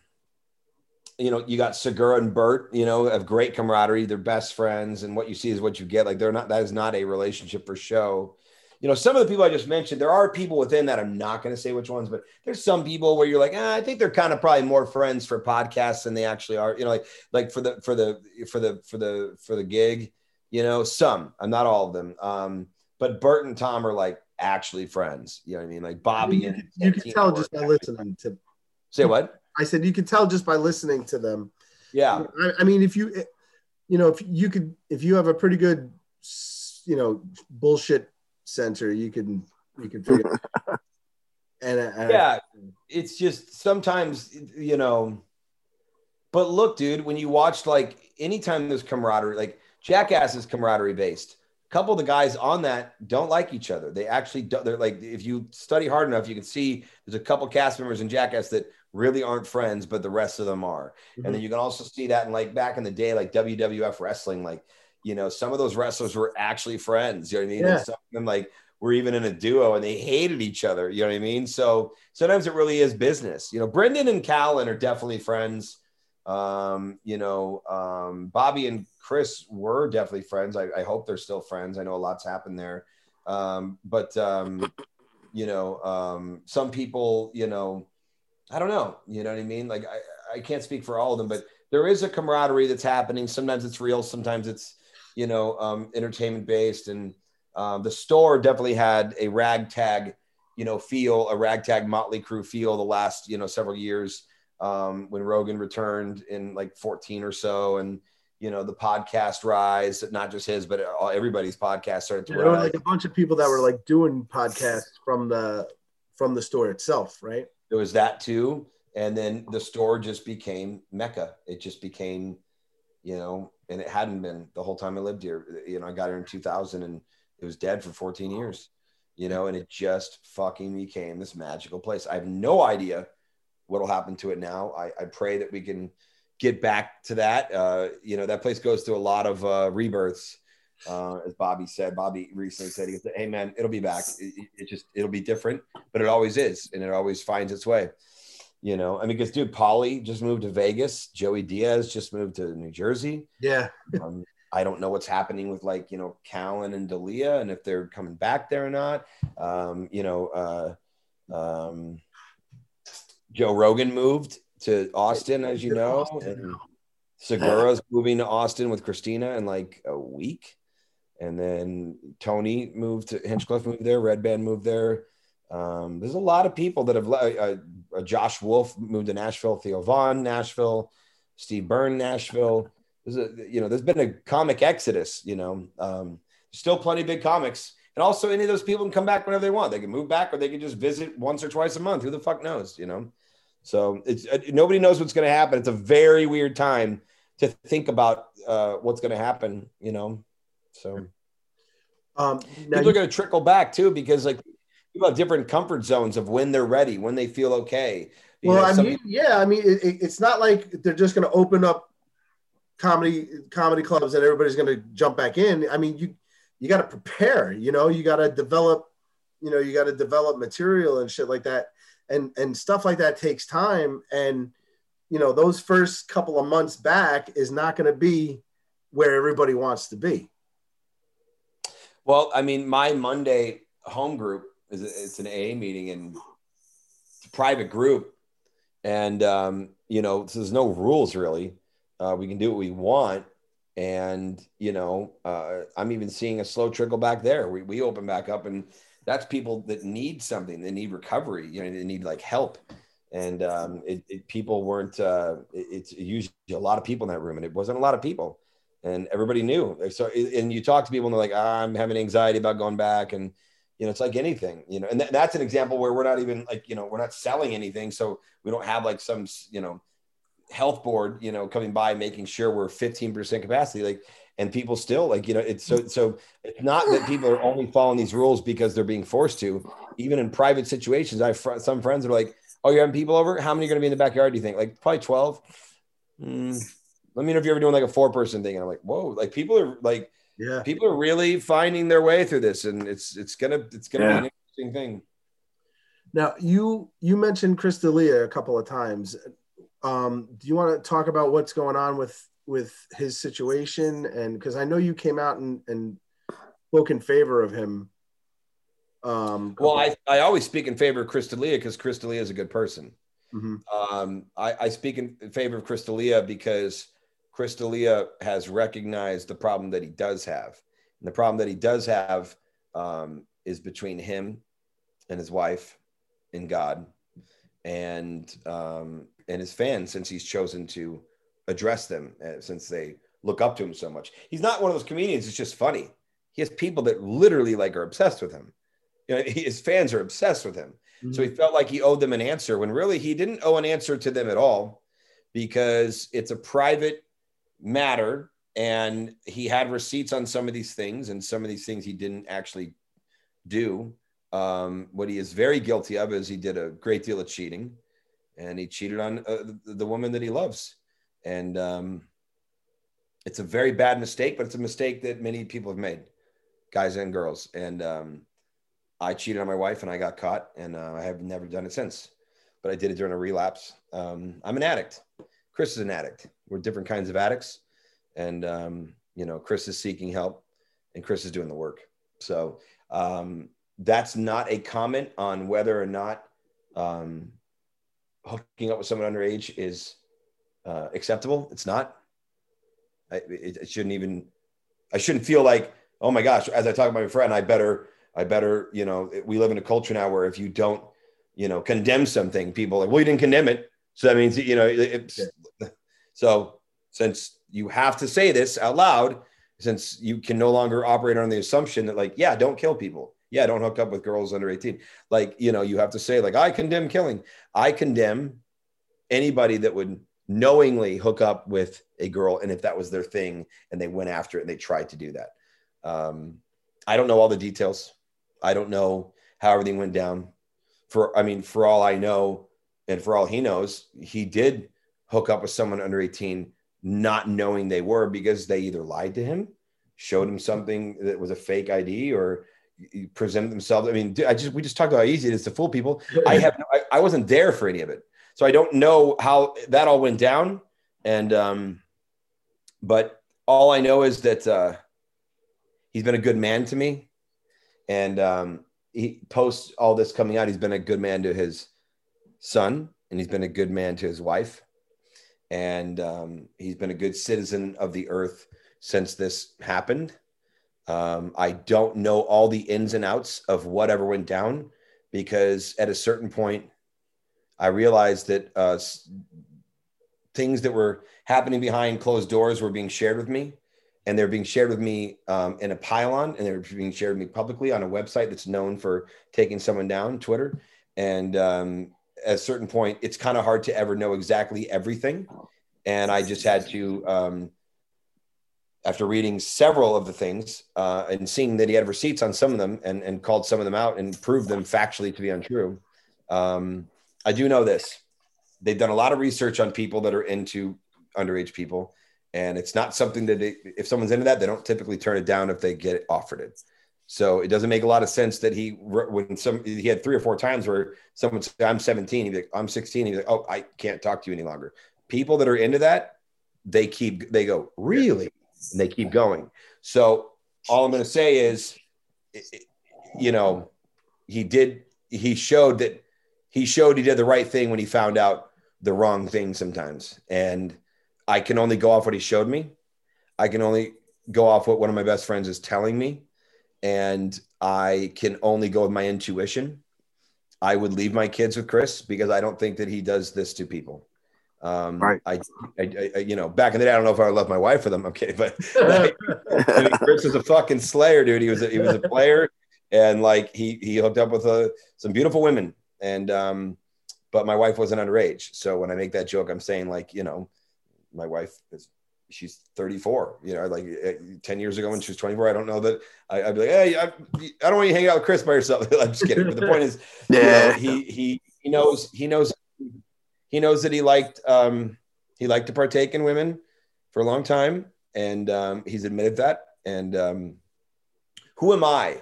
you know, you got Segura and Bert, you know, have great camaraderie. They're best friends. And what you see is what you get. Like they're not, that is not a relationship for show you know, some of the people I just mentioned, there are people within that. I'm not going to say which ones, but there's some people where you're like, ah, I think they're kind of probably more friends for podcasts than they actually are. You know, like like for the for the for the for the for the gig. You know, some. I'm not all of them. Um, but Bert and Tom are like actually friends. You know what I mean? Like Bobby and you and can tell just by listening to. Say what? I said you can tell just by listening to them. Yeah. I, I mean, if you, you know, if you could, if you have a pretty good, you know, bullshit center, you can you can figure. and, and yeah, it's just sometimes you know. But look, dude, when you watch like anytime there's camaraderie, like Jackass is camaraderie based. A couple of the guys on that don't like each other. They actually don't. They're like, if you study hard enough, you can see there's a couple cast members in Jackass that really aren't friends, but the rest of them are. Mm-hmm. And then you can also see that in like back in the day, like WWF wrestling, like you know, some of those wrestlers were actually friends. You know what I mean? Yeah. And some of them like were even in a duo and they hated each other. You know what I mean? So sometimes it really is business. You know, Brendan and Callen are definitely friends. Um, you know, um, Bobby and Chris were definitely friends. I, I, hope they're still friends. I know a lot's happened there. Um, but um, you know, um, some people, you know, I don't know. You know what I mean? Like I, I can't speak for all of them, but there is a camaraderie that's happening. Sometimes it's real, sometimes it's you know, um, entertainment based. And um, the store definitely had a ragtag, you know, feel, a ragtag Motley Crue feel the last, you know, several years um, when Rogan returned in like 14 or so. And, you know, the podcast rise, not just his, but all, everybody's podcast started to were like a bunch of people that were like doing podcasts from the, from the store itself, right? There was that too. And then the store just became Mecca. It just became, you know, and it hadn't been the whole time I lived here. You know, I got here in 2000 and it was dead for 14 years, you know, and it just fucking became this magical place. I have no idea what'll happen to it now. I, I pray that we can get back to that. Uh, you know, that place goes through a lot of uh, rebirths. Uh, as Bobby said, Bobby recently said, he said, Hey man, it'll be back. It, it just, it'll be different, but it always is. And it always finds its way. You know, I mean, because dude, Paulie just moved to Vegas. Joey Diaz just moved to New Jersey. Yeah. um, I don't know what's happening with like you know Callen and D'Elia and if they're coming back there or not. Um, you know, uh, um, Joe Rogan moved to Austin, as you know, and Segura's moving to Austin with Christina in like a week, and then Tony moved to Hinchcliffe moved there, Redban moved there. Um, there's a lot of people that have. Uh, uh, Josh Wolf moved to Nashville. Theo Von, Nashville. Steve Byrne, Nashville. There's a you know there's been a comic exodus. You know, um, still plenty of big comics, and also any of those people can come back whenever they want. They can move back, or they can just visit once or twice a month. Who the fuck knows? You know. So it's uh, nobody knows what's going to happen. It's a very weird time to think about uh, what's going to happen. You know. So. Um, people are going to trickle back too because like have different comfort zones of when they're ready, when they feel okay. You well, know, I mean, yeah, I mean, it, it's not like they're just going to open up comedy comedy clubs and everybody's going to jump back in. I mean, you you got to prepare. You know, you got to develop. You know, you got to develop material and shit like that, and and stuff like that takes time. And you know, those first couple of months back is not going to be where everybody wants to be. Well, I mean, my Monday home group it's an AA meeting and it's a private group, and um, you know, so there's no rules really. Uh, we can do what we want, and you know, uh, I'm even seeing a slow trickle back there. We we open back up, and that's people that need something. They need recovery. You know, they need like help. And um, it, it, people weren't. Uh, it, it's usually a lot of people in that room, and it wasn't a lot of people and everybody knew. So, and you talk to people and they're like, ah, I'm having anxiety about going back. And, you know, it's like anything, you know, and th- that's an example where we're not even like, you know, we're not selling anything. So we don't have like some, you know, health board, you know, coming by, making sure we're 15% capacity. Like, and people still like, you know, it's so, so it's not that people are only following these rules because they're being forced to, even in private situations. I fr- some friends are like, Oh, you're having people over. How many are going to be in the backyard? Do you think like probably 12? Mm, let me know if you're ever doing like a four person thing. And I'm like, whoa, like people are like, yeah, people are really finding their way through this, and it's it's gonna it's gonna yeah. be an interesting thing. Now you you mentioned Chris D'Elia a couple of times. Um, do you want to talk about what's going on with with his situation? And because I know you came out and and spoke in favor of him. Um, well, I, I always speak in favor of Chris D'Elia because Chris D'Elia is a good person. Mm-hmm. Um, I, I speak in favor of Chris D'Elia because Chris D'Elia has recognized the problem that he does have. And the problem that he does have um, is between him and his wife and God and um, and his fans since he's chosen to address them uh, since they look up to him so much. He's not one of those comedians. It's just funny. He has people that literally like are obsessed with him. You know, his fans are obsessed with him. Mm-hmm. So he felt like he owed them an answer when really he didn't owe an answer to them at all because it's a private matter and he had receipts on some of these things and some of these things he didn't actually do. Um, what he is very guilty of is he did a great deal of cheating and he cheated on uh, the woman that he loves. And um, it's a very bad mistake but it's a mistake that many people have made guys and girls. And um, i cheated on my wife and i got caught and uh, i have never done it since but i did it during a relapse. Um, i'm an addict. Chris is an addict we're different kinds of addicts, and um, you know, Chris is seeking help, and Chris is doing the work. So um, that's not a comment on whether or not um, hooking up with someone underage is uh, acceptable. It's not. I, it, it shouldn't even. I shouldn't feel like, oh my gosh, as I talk about my friend, I better, I better, you know, we live in a culture now where if you don't, you know, condemn something, people like, well, you didn't condemn it. So that means, you know, it's, yeah. So since you have to say this out loud, since you can no longer operate on the assumption that like, yeah, don't kill people. Yeah, don't hook up with girls under 18. Like, you know, you have to say like, I condemn killing. I condemn anybody that would knowingly hook up with a girl and if that was their thing and they went after it and they tried to do that. Um, I don't know all the details. I don't know how everything went down. For I mean, for all I know, and for all he knows, he did hook up with someone under 18 not knowing they were because they either lied to him, showed him something that was a fake ID, or presented themselves. I mean, I just we just talked about how easy it is to fool people. I have no, I, I, wasn't there for any of it, so I don't know how that all went down. And um, but all I know is that uh, he's been a good man to me, and um, he posts all this coming out. He's been a good man to his son, and he's been a good man to his wife and um, he's been a good citizen of the earth since this happened. Um, I don't know all the ins and outs of whatever went down because at a certain point, I realized that uh, things that were happening behind closed doors were being shared with me. And they're being shared with me um, in a pylon, and they're being shared with me publicly on a website that's known for taking someone down, Twitter. And um, at a certain point, it's kind of hard to ever know exactly everything. And I just had to, um, after reading several of the things uh, and seeing that he had receipts on some of them and, and called some of them out and proved them factually to be untrue, um, I do know this. They've done a lot of research on people that are into underage people. And it's not something that they, if someone's into that, they don't typically turn it down if they get offered it. So it doesn't make a lot of sense that he when some he had three or four times where someone said I'm 17, he'd be like I'm 16, he'd be like oh I can't talk to you any longer. People that are into that, they keep they go really, and they keep going. So all I'm going to say is you know, he did. He showed that he showed he did the right thing when he found out the wrong thing sometimes. And I can only go off what he showed me. I can only go off what one of my best friends is telling me, and I can only go with my intuition. I would leave my kids with Chris because I don't think that he does this to people. Um, Right. I, I, I, you know, back in the day, I don't know if I would love my wife for them. I'm kidding, but like, I mean, Chris was a fucking slayer, dude. He was a, he was a player, and like he he hooked up with uh, some beautiful women, and um, but my wife wasn't underage. So when I make that joke, I'm saying like you know, my wife is she's 34. You know, like uh, 10 years ago when she was 24, I don't know that I, I'd be like, hey, I, I don't want you hanging out with Chris by yourself. I'm just kidding. But the point is, you know, Yeah. he he he knows he knows he knows that he liked um he liked to partake in women for a long time and um he's admitted that and um who am i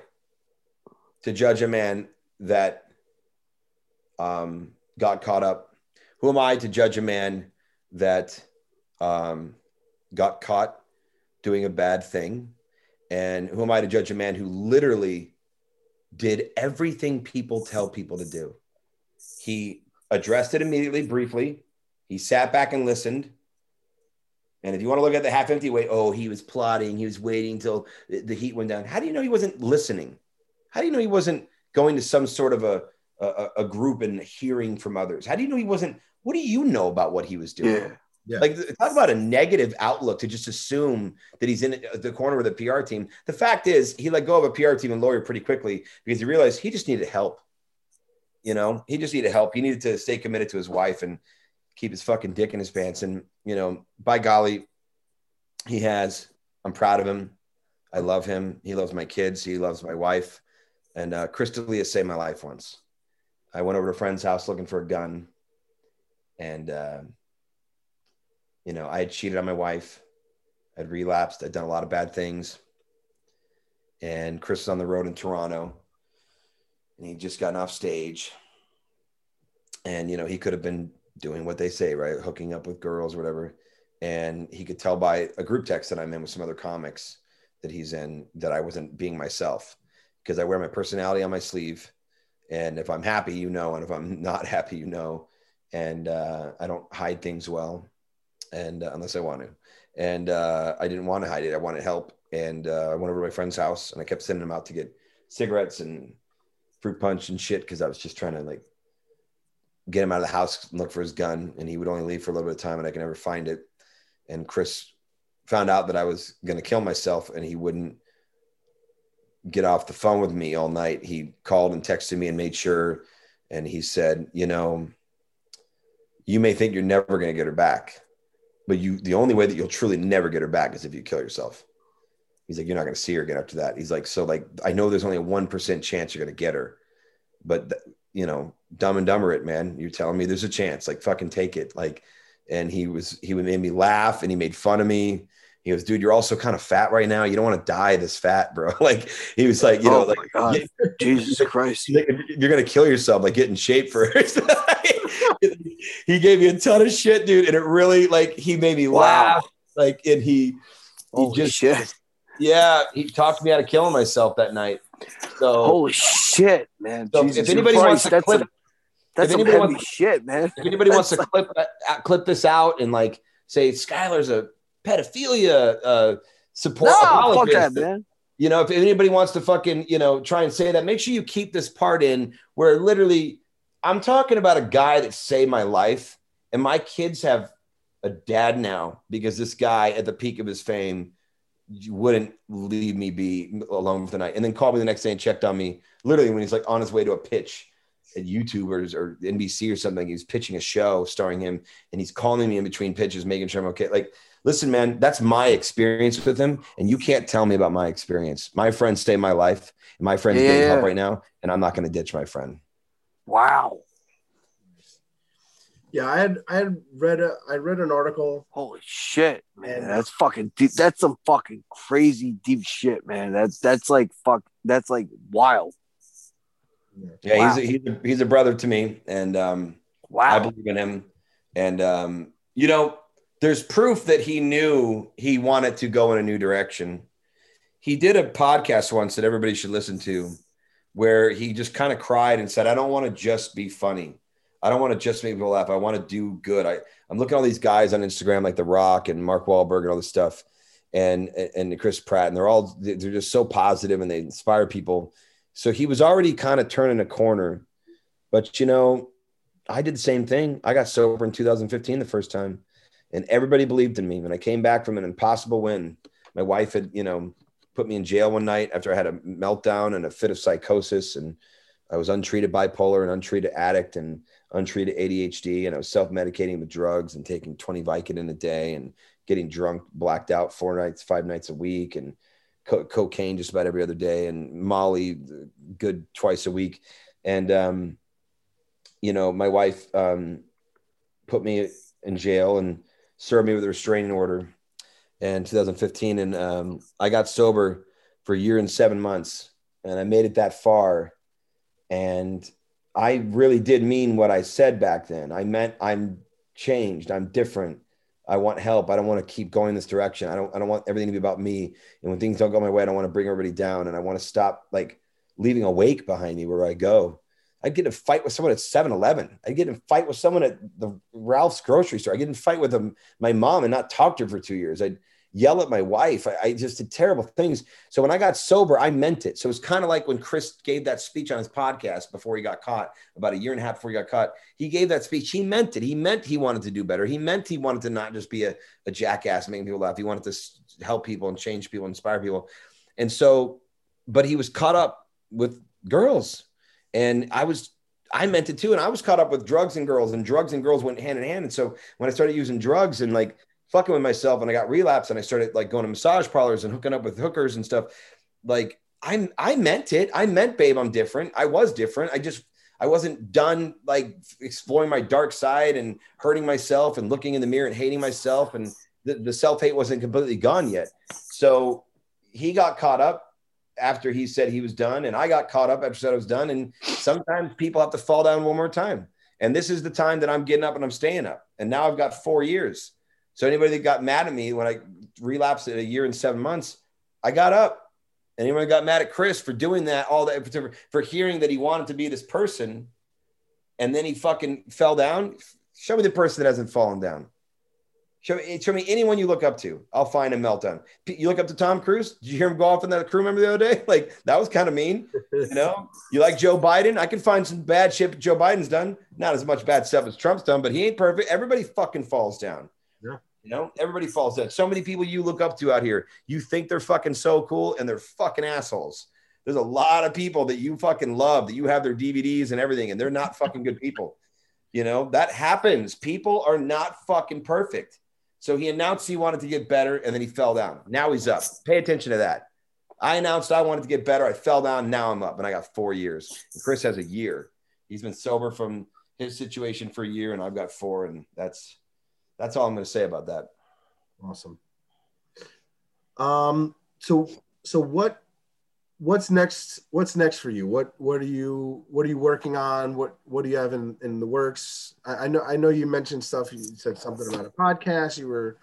to judge a man that um got caught up who am i to judge a man that um got caught doing a bad thing and who am i to judge a man who literally did everything people tell people to do he addressed it immediately, briefly. He sat back and listened. And if you want to look at the half empty way, oh, he was plotting, he was waiting till the heat went down. How do you know he wasn't listening? How do you know he wasn't going to some sort of a, a, a group and hearing from others? How do you know he wasn't? What do you know about what he was doing? Yeah. Yeah. Like talk about a negative outlook to just assume that he's in the corner with a PR team. The fact is, he let go of a PR team and lawyer pretty quickly because he realized he just needed help. You know, he just needed help. He needed to stay committed to his wife and keep his fucking dick in his pants. And you know, by golly, he has. I'm proud of him. I love him. He loves my kids. He loves my wife. And uh, Chris D'Elia saved my life once. I went over to a friend's house looking for a gun, and uh, you know, I had cheated on my wife. I'd relapsed. I'd done a lot of bad things. And Chris was on the road in Toronto, and he'd just gotten off stage. And you know, he could have been doing what they say, right? Hooking up with girls or whatever. And he could tell by a group text that I'm in with some other comics that he's in that I wasn't being myself because I wear my personality on my sleeve. And if I'm happy, you know, and if I'm not happy, you know. And uh, I don't hide things well, and uh, unless I want to. And uh, I didn't want to hide it. I wanted help. And uh, I went over to my friend's house, and I kept sending him out to get cigarettes and fruit punch and shit because I was just trying to like get him out of the house and look for his gun. And he would only leave for a little bit of time, and I could never find it. And Chris found out that I was going to kill myself, and he wouldn't get off the phone with me all night. He called and texted me and made sure. And he said, you know, you may think you're never going to get her back, but you, the only way that you'll truly never get her back is if you kill yourself. He's like, you're not going to see her again after that. He's like, so like, I know there's only a 1% chance you're going to get her, but th- you know, dumb and dumber it, man. You're telling me there's a chance, like fucking take it. Like, and he was, he made me laugh and he made fun of me. He goes, dude, you're also kind of fat right now. You don't want to die this fat, bro. like he was like, you know, oh like my God. get- Jesus Christ. You're gonna kill yourself, like get in shape first. he gave me a ton of shit, dude, and it really like he made me Wow. laugh. Like, and he, he Holy just, shit. yeah, he talked me out of killing myself that night. So, Holy shit, man. so Jesus if anybody wants to clip, some, that's if anybody heavy wants- shit, man. if anybody wants to clip uh, clip this out and like say Skylar's a pedophilia uh, support No, fuck that, man. you know, if anybody wants to fucking, you know, try and say that, make sure you keep this part in where literally I'm talking about a guy that saved my life. And my kids have a dad now because this guy at the peak of his fame wouldn't leave me be alone for the night. And then called me the next day and checked on me literally when he's like on his way to a pitch at YouTubers or NBC or something. He's pitching a show starring him and he's calling me in between pitches, making sure I'm okay. Like, listen, man, that's my experience with him. And you can't tell me about my experience. My friends saved my life and my friend's getting Yeah. help right now. And I'm not going to ditch my friend. Wow. Yeah, I had I had read a I read an article. Holy shit, man. And- That's fucking deep. That's some fucking crazy deep shit, man. That's that's like fuck that's like wild. Yeah, Wow. he's, a, he's, a, he's a brother to me. And, um, I believe in him. And um, you know, there's proof that he knew he wanted to go in a new direction. he did a podcast once that everybody should listen to where he just kind of cried and said, I don't want to just be funny. I don't want to just make people laugh. I want to do good. I, I'm looking at all these guys on Instagram like The Rock and Mark Wahlberg and all this stuff and and Chris Pratt, and they're all they're just so positive and they inspire people. So he was already kind of turning a corner. But you know, I did the same thing. I got sober in 2015 the first time, and everybody believed in me. When I came back from an impossible win, my wife had, you know, put me in jail one night after I had a meltdown and a fit of psychosis. And I was untreated bipolar and untreated addict and untreated ADHD. And I was self medicating with drugs and taking 20 Vicodin a day and getting drunk, blacked out four nights, five nights a week, and co- cocaine just about every other day, and Molly good twice a week. And, um, you know, my wife um, put me in jail and served me with a restraining order in 2015 and um, i got sober for a year and seven months and i made it that far. And i really did mean what i said back then. I meant i'm changed. I'm different. I want help. I don't want to keep going this direction. I don't i don't want everything to be about me. And when things don't go my way i don't want to bring everybody down. And i want to stop like leaving a wake behind me where i go I'd get in a fight with someone at 7 Eleven. I'd get in a fight with someone at the Ralph's grocery store. I'd get in a fight with them, my mom and not talk to her for two years. I'd yell at my wife. I, I, just did terrible things. So when I got sober, I meant it. So it's kind of like when Chris gave that speech on his podcast before he got caught, about a year and a half before he got caught. He gave that speech. He meant it. He meant he wanted to do better. He meant he wanted to not just be a, a jackass making people laugh. He wanted to help people and change people, inspire people. And so, but he was caught up with girls and I was, I meant it too. And I was caught up with drugs and girls, and drugs and girls went hand in hand. And so when I started using drugs and like fucking with myself and I got relapse and I started like going to massage parlors and hooking up with hookers and stuff, like I I meant it. I meant, babe, I'm different. I was different. I just I wasn't done like exploring my dark side and hurting myself and looking in the mirror and hating myself. And the, the self hate wasn't completely gone yet. So he got caught up after he said he was done, and I got caught up after said I was done. And sometimes people have to fall down one more time. And this is the time that I'm getting up and I'm staying up. And now I've got four years. So anybody that got mad at me when I relapsed at a year and seven months, I got up. Anyone got mad at Chris for doing that, all that for, for hearing that he wanted to be this person, and then he fucking fell down. Show me the person that hasn't fallen down. Show me, show me anyone you look up to. I'll find a meltdown. You look up to Tom Cruise. Did you hear him go off in that crew member the other day? Like that was kind of mean. You know, you like Joe Biden? I can find some bad shit Joe Biden's done. Not as much bad stuff as Trump's done, but he ain't perfect. Everybody fucking falls down. Yeah. You know, everybody falls down. So many people you look up to out here, you think they're fucking so cool and they're fucking assholes. There's a lot of people that you fucking love that you have their DVDs and everything, and they're not fucking good people. You know, that happens. People are not fucking perfect. So he announced he wanted to get better and then he fell down. Now he's up. Pay attention to that. I announced I wanted to get better. I fell down. Now I'm up and I got four years. And Chris has a year. He's been sober from his situation for a year and I've got four. And that's, that's all I'm going to say about that. Awesome. Um, so, so what, what's next what's next for you? What what are you what are you working on? What what do you have in in the works? I, I, know i know you mentioned stuff. You said something about a podcast. You were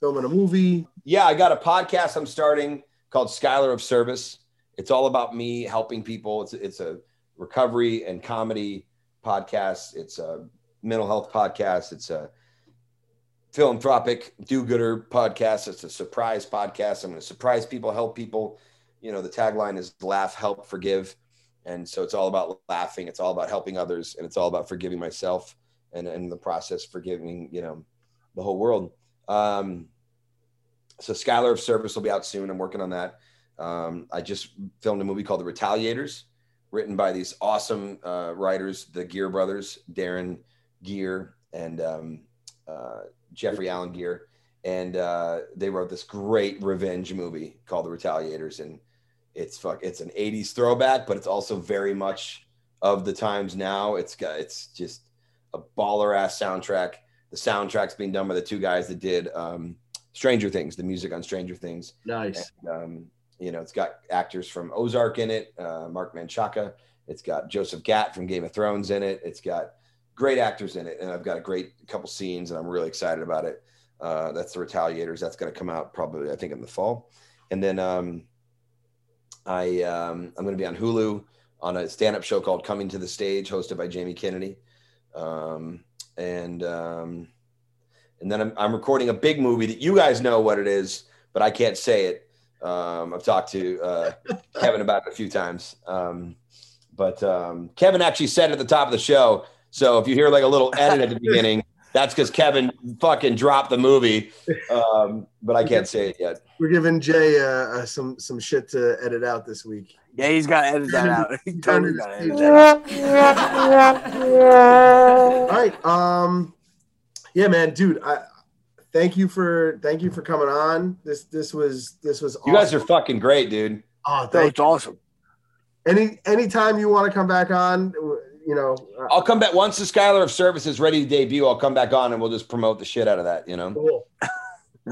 filming a movie. Yeah i got a podcast i'm starting called skylar of service. It's all about me helping people. It's it's a recovery and comedy podcast. It's a mental health podcast. It's a philanthropic do-gooder podcast. It's a surprise podcast. I'm going to surprise people help people you know the tagline is laugh help forgive. And so it's all about laughing. It's all about helping others and it's all about forgiving myself and in the process forgiving you know the whole world. Um, so skylar of service will be out soon. I'm working on that. Um, i just filmed a movie called the retaliators written by these awesome uh, writers the Geare brothers darren Geare and um, uh, jeffrey allen Geare. And uh, they wrote this great revenge movie called the retaliators. And it's fuck. It's an '80s throwback, but it's also very much of the times now. It's got. It's just a baller ass soundtrack. The soundtrack's being done by the two guys that did um, Stranger Things, the music on Stranger Things. Nice. And, um, you know, it's got actors from Ozark in it, uh, Marc Menchaca. It's got Joseph Gatt from Game of Thrones in it. It's got great actors in it, and I've got a great couple scenes, and I'm really excited about it. Uh, that's the Retaliators. That's going to come out probably, I think, in the fall. And then um, I um, I'm going to be on Hulu on a stand-up show called Coming to the Stage, hosted by Jamie Kennedy, um, and um, and then I'm, I'm recording a big movie that you guys know what it is, but I can't say it. Um, I've talked to uh, Kevin about it a few times, um, but um, Kevin actually said it at the top of the show. So if you hear like a little edit at the beginning, that's because Kevin fucking dropped the movie, um, but I can't say it yet. We're giving Jay uh, uh, some some shit to edit out this week. Yeah, he's got to edit that out. He totally got to edit that out. All right. Um, yeah, man, dude. I thank you for thank you for coming on. This this was this was. Awesome. You guys are fucking great, dude. Oh, That thank was awesome. any anytime you want to come back on, you know. uh, I'll come back once the Skylar of Service is ready to debut. I'll come back on and we'll just promote the shit out of that. You know. Cool.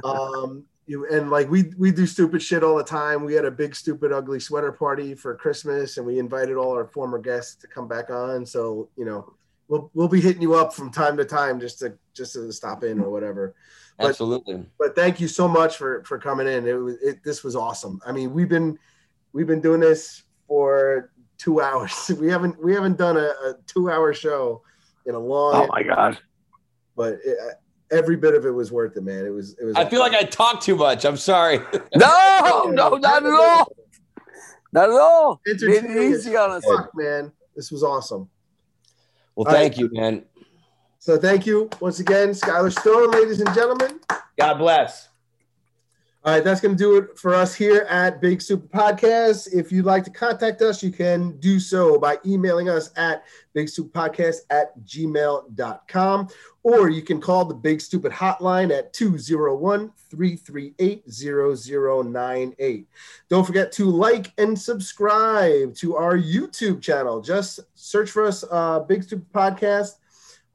um, you and like we we do stupid shit all the time. We had a big stupid ugly sweater party for Christmas, and we invited all our former guests to come back on. So you know, we'll we'll be hitting you up from time to time just to just to stop in or whatever. But- Absolutely. But thank you so much for for coming in. It was it, this was awesome. I mean, we've been we've been doing this for two hours. We haven't we haven't done a, a two hour show in a long. Oh my god. but it, uh, every bit of it was worth it, man. It was. It was. I feel like I talked too much. I'm sorry. No, no, not at all. Not at all. Made it easy on us. Fuck, man, this was awesome. Well, All thank you, man. So thank you once again, Skylar Stone, ladies and gentlemen. God bless. All right, that's going to do it for us here at Big Stupid Podcast. If you'd like to contact us, you can do so by emailing us at bigstupidpodcast at gmail.com or you can call the Big Stupid Hotline at 201 338 0098. Don't forget to like and subscribe to our YouTube channel. Just search for us, uh, Big Stupid Podcast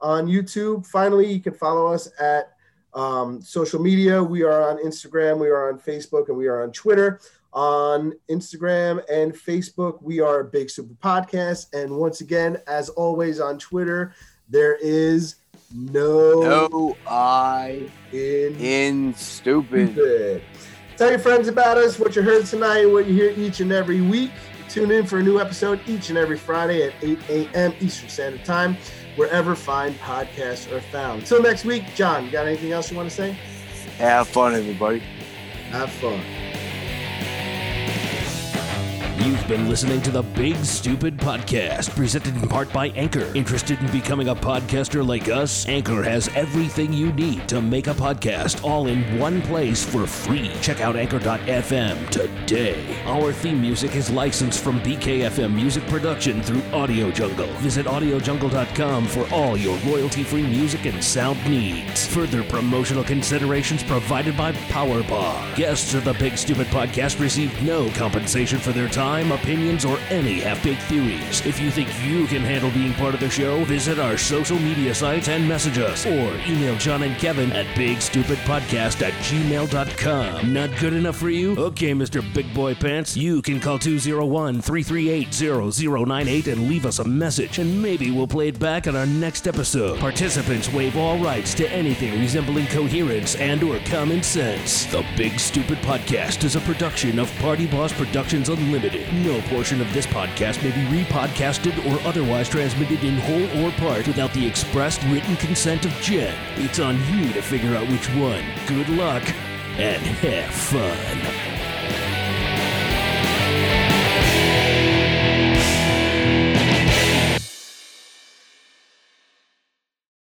on YouTube. Finally, you can follow us at um, social media. We are on Instagram, we are on Facebook, and we are on Twitter. On Instagram and Facebook, we are a Big Stupid Podcast. And once again, as always on Twitter, there is no, No, I in in stupid. stupid. Tell your friends about us, what you heard tonight, what you hear each and every week. Tune in for a new episode each and every Friday at 8 a.m. Eastern Standard Time, wherever fine podcasts are found. Till next week, John, you got anything else you want to say? Have fun, everybody. Have fun. You've been listening to the Big Stupid Podcast, presented in part by Anchor. Interested in becoming a podcaster like us? Anchor has everything you need to make a podcast all in one place for free. Check out Anchor.fm today. Our theme music is licensed from BKFM Music Production through Audio Jungle. Visit AudioJungle.com for all your royalty free music and sound needs. Further promotional considerations provided by Powerbar. Guests of the Big Stupid Podcast receive no compensation for their time, opinions, or any half baked theories. If you think you can handle being part of the show, visit our social media sites and message us, or email John and Kevin at bigstupidpodcast at gmail.com. Not good enough for you? Okay, Mr. Big Boy Pants, you can call 201 338 0098 and leave us a message, and maybe we'll play it back on our next episode. Participants waive all rights to anything resembling coherence and or common sense. The Big Stupid Podcast is a production of Party Boss Productions Unlimited. No portion of this podcast may be repodcasted or otherwise transmitted in whole or part without the expressed written consent of Jen. It's on you to figure out which one. Good luck and have fun.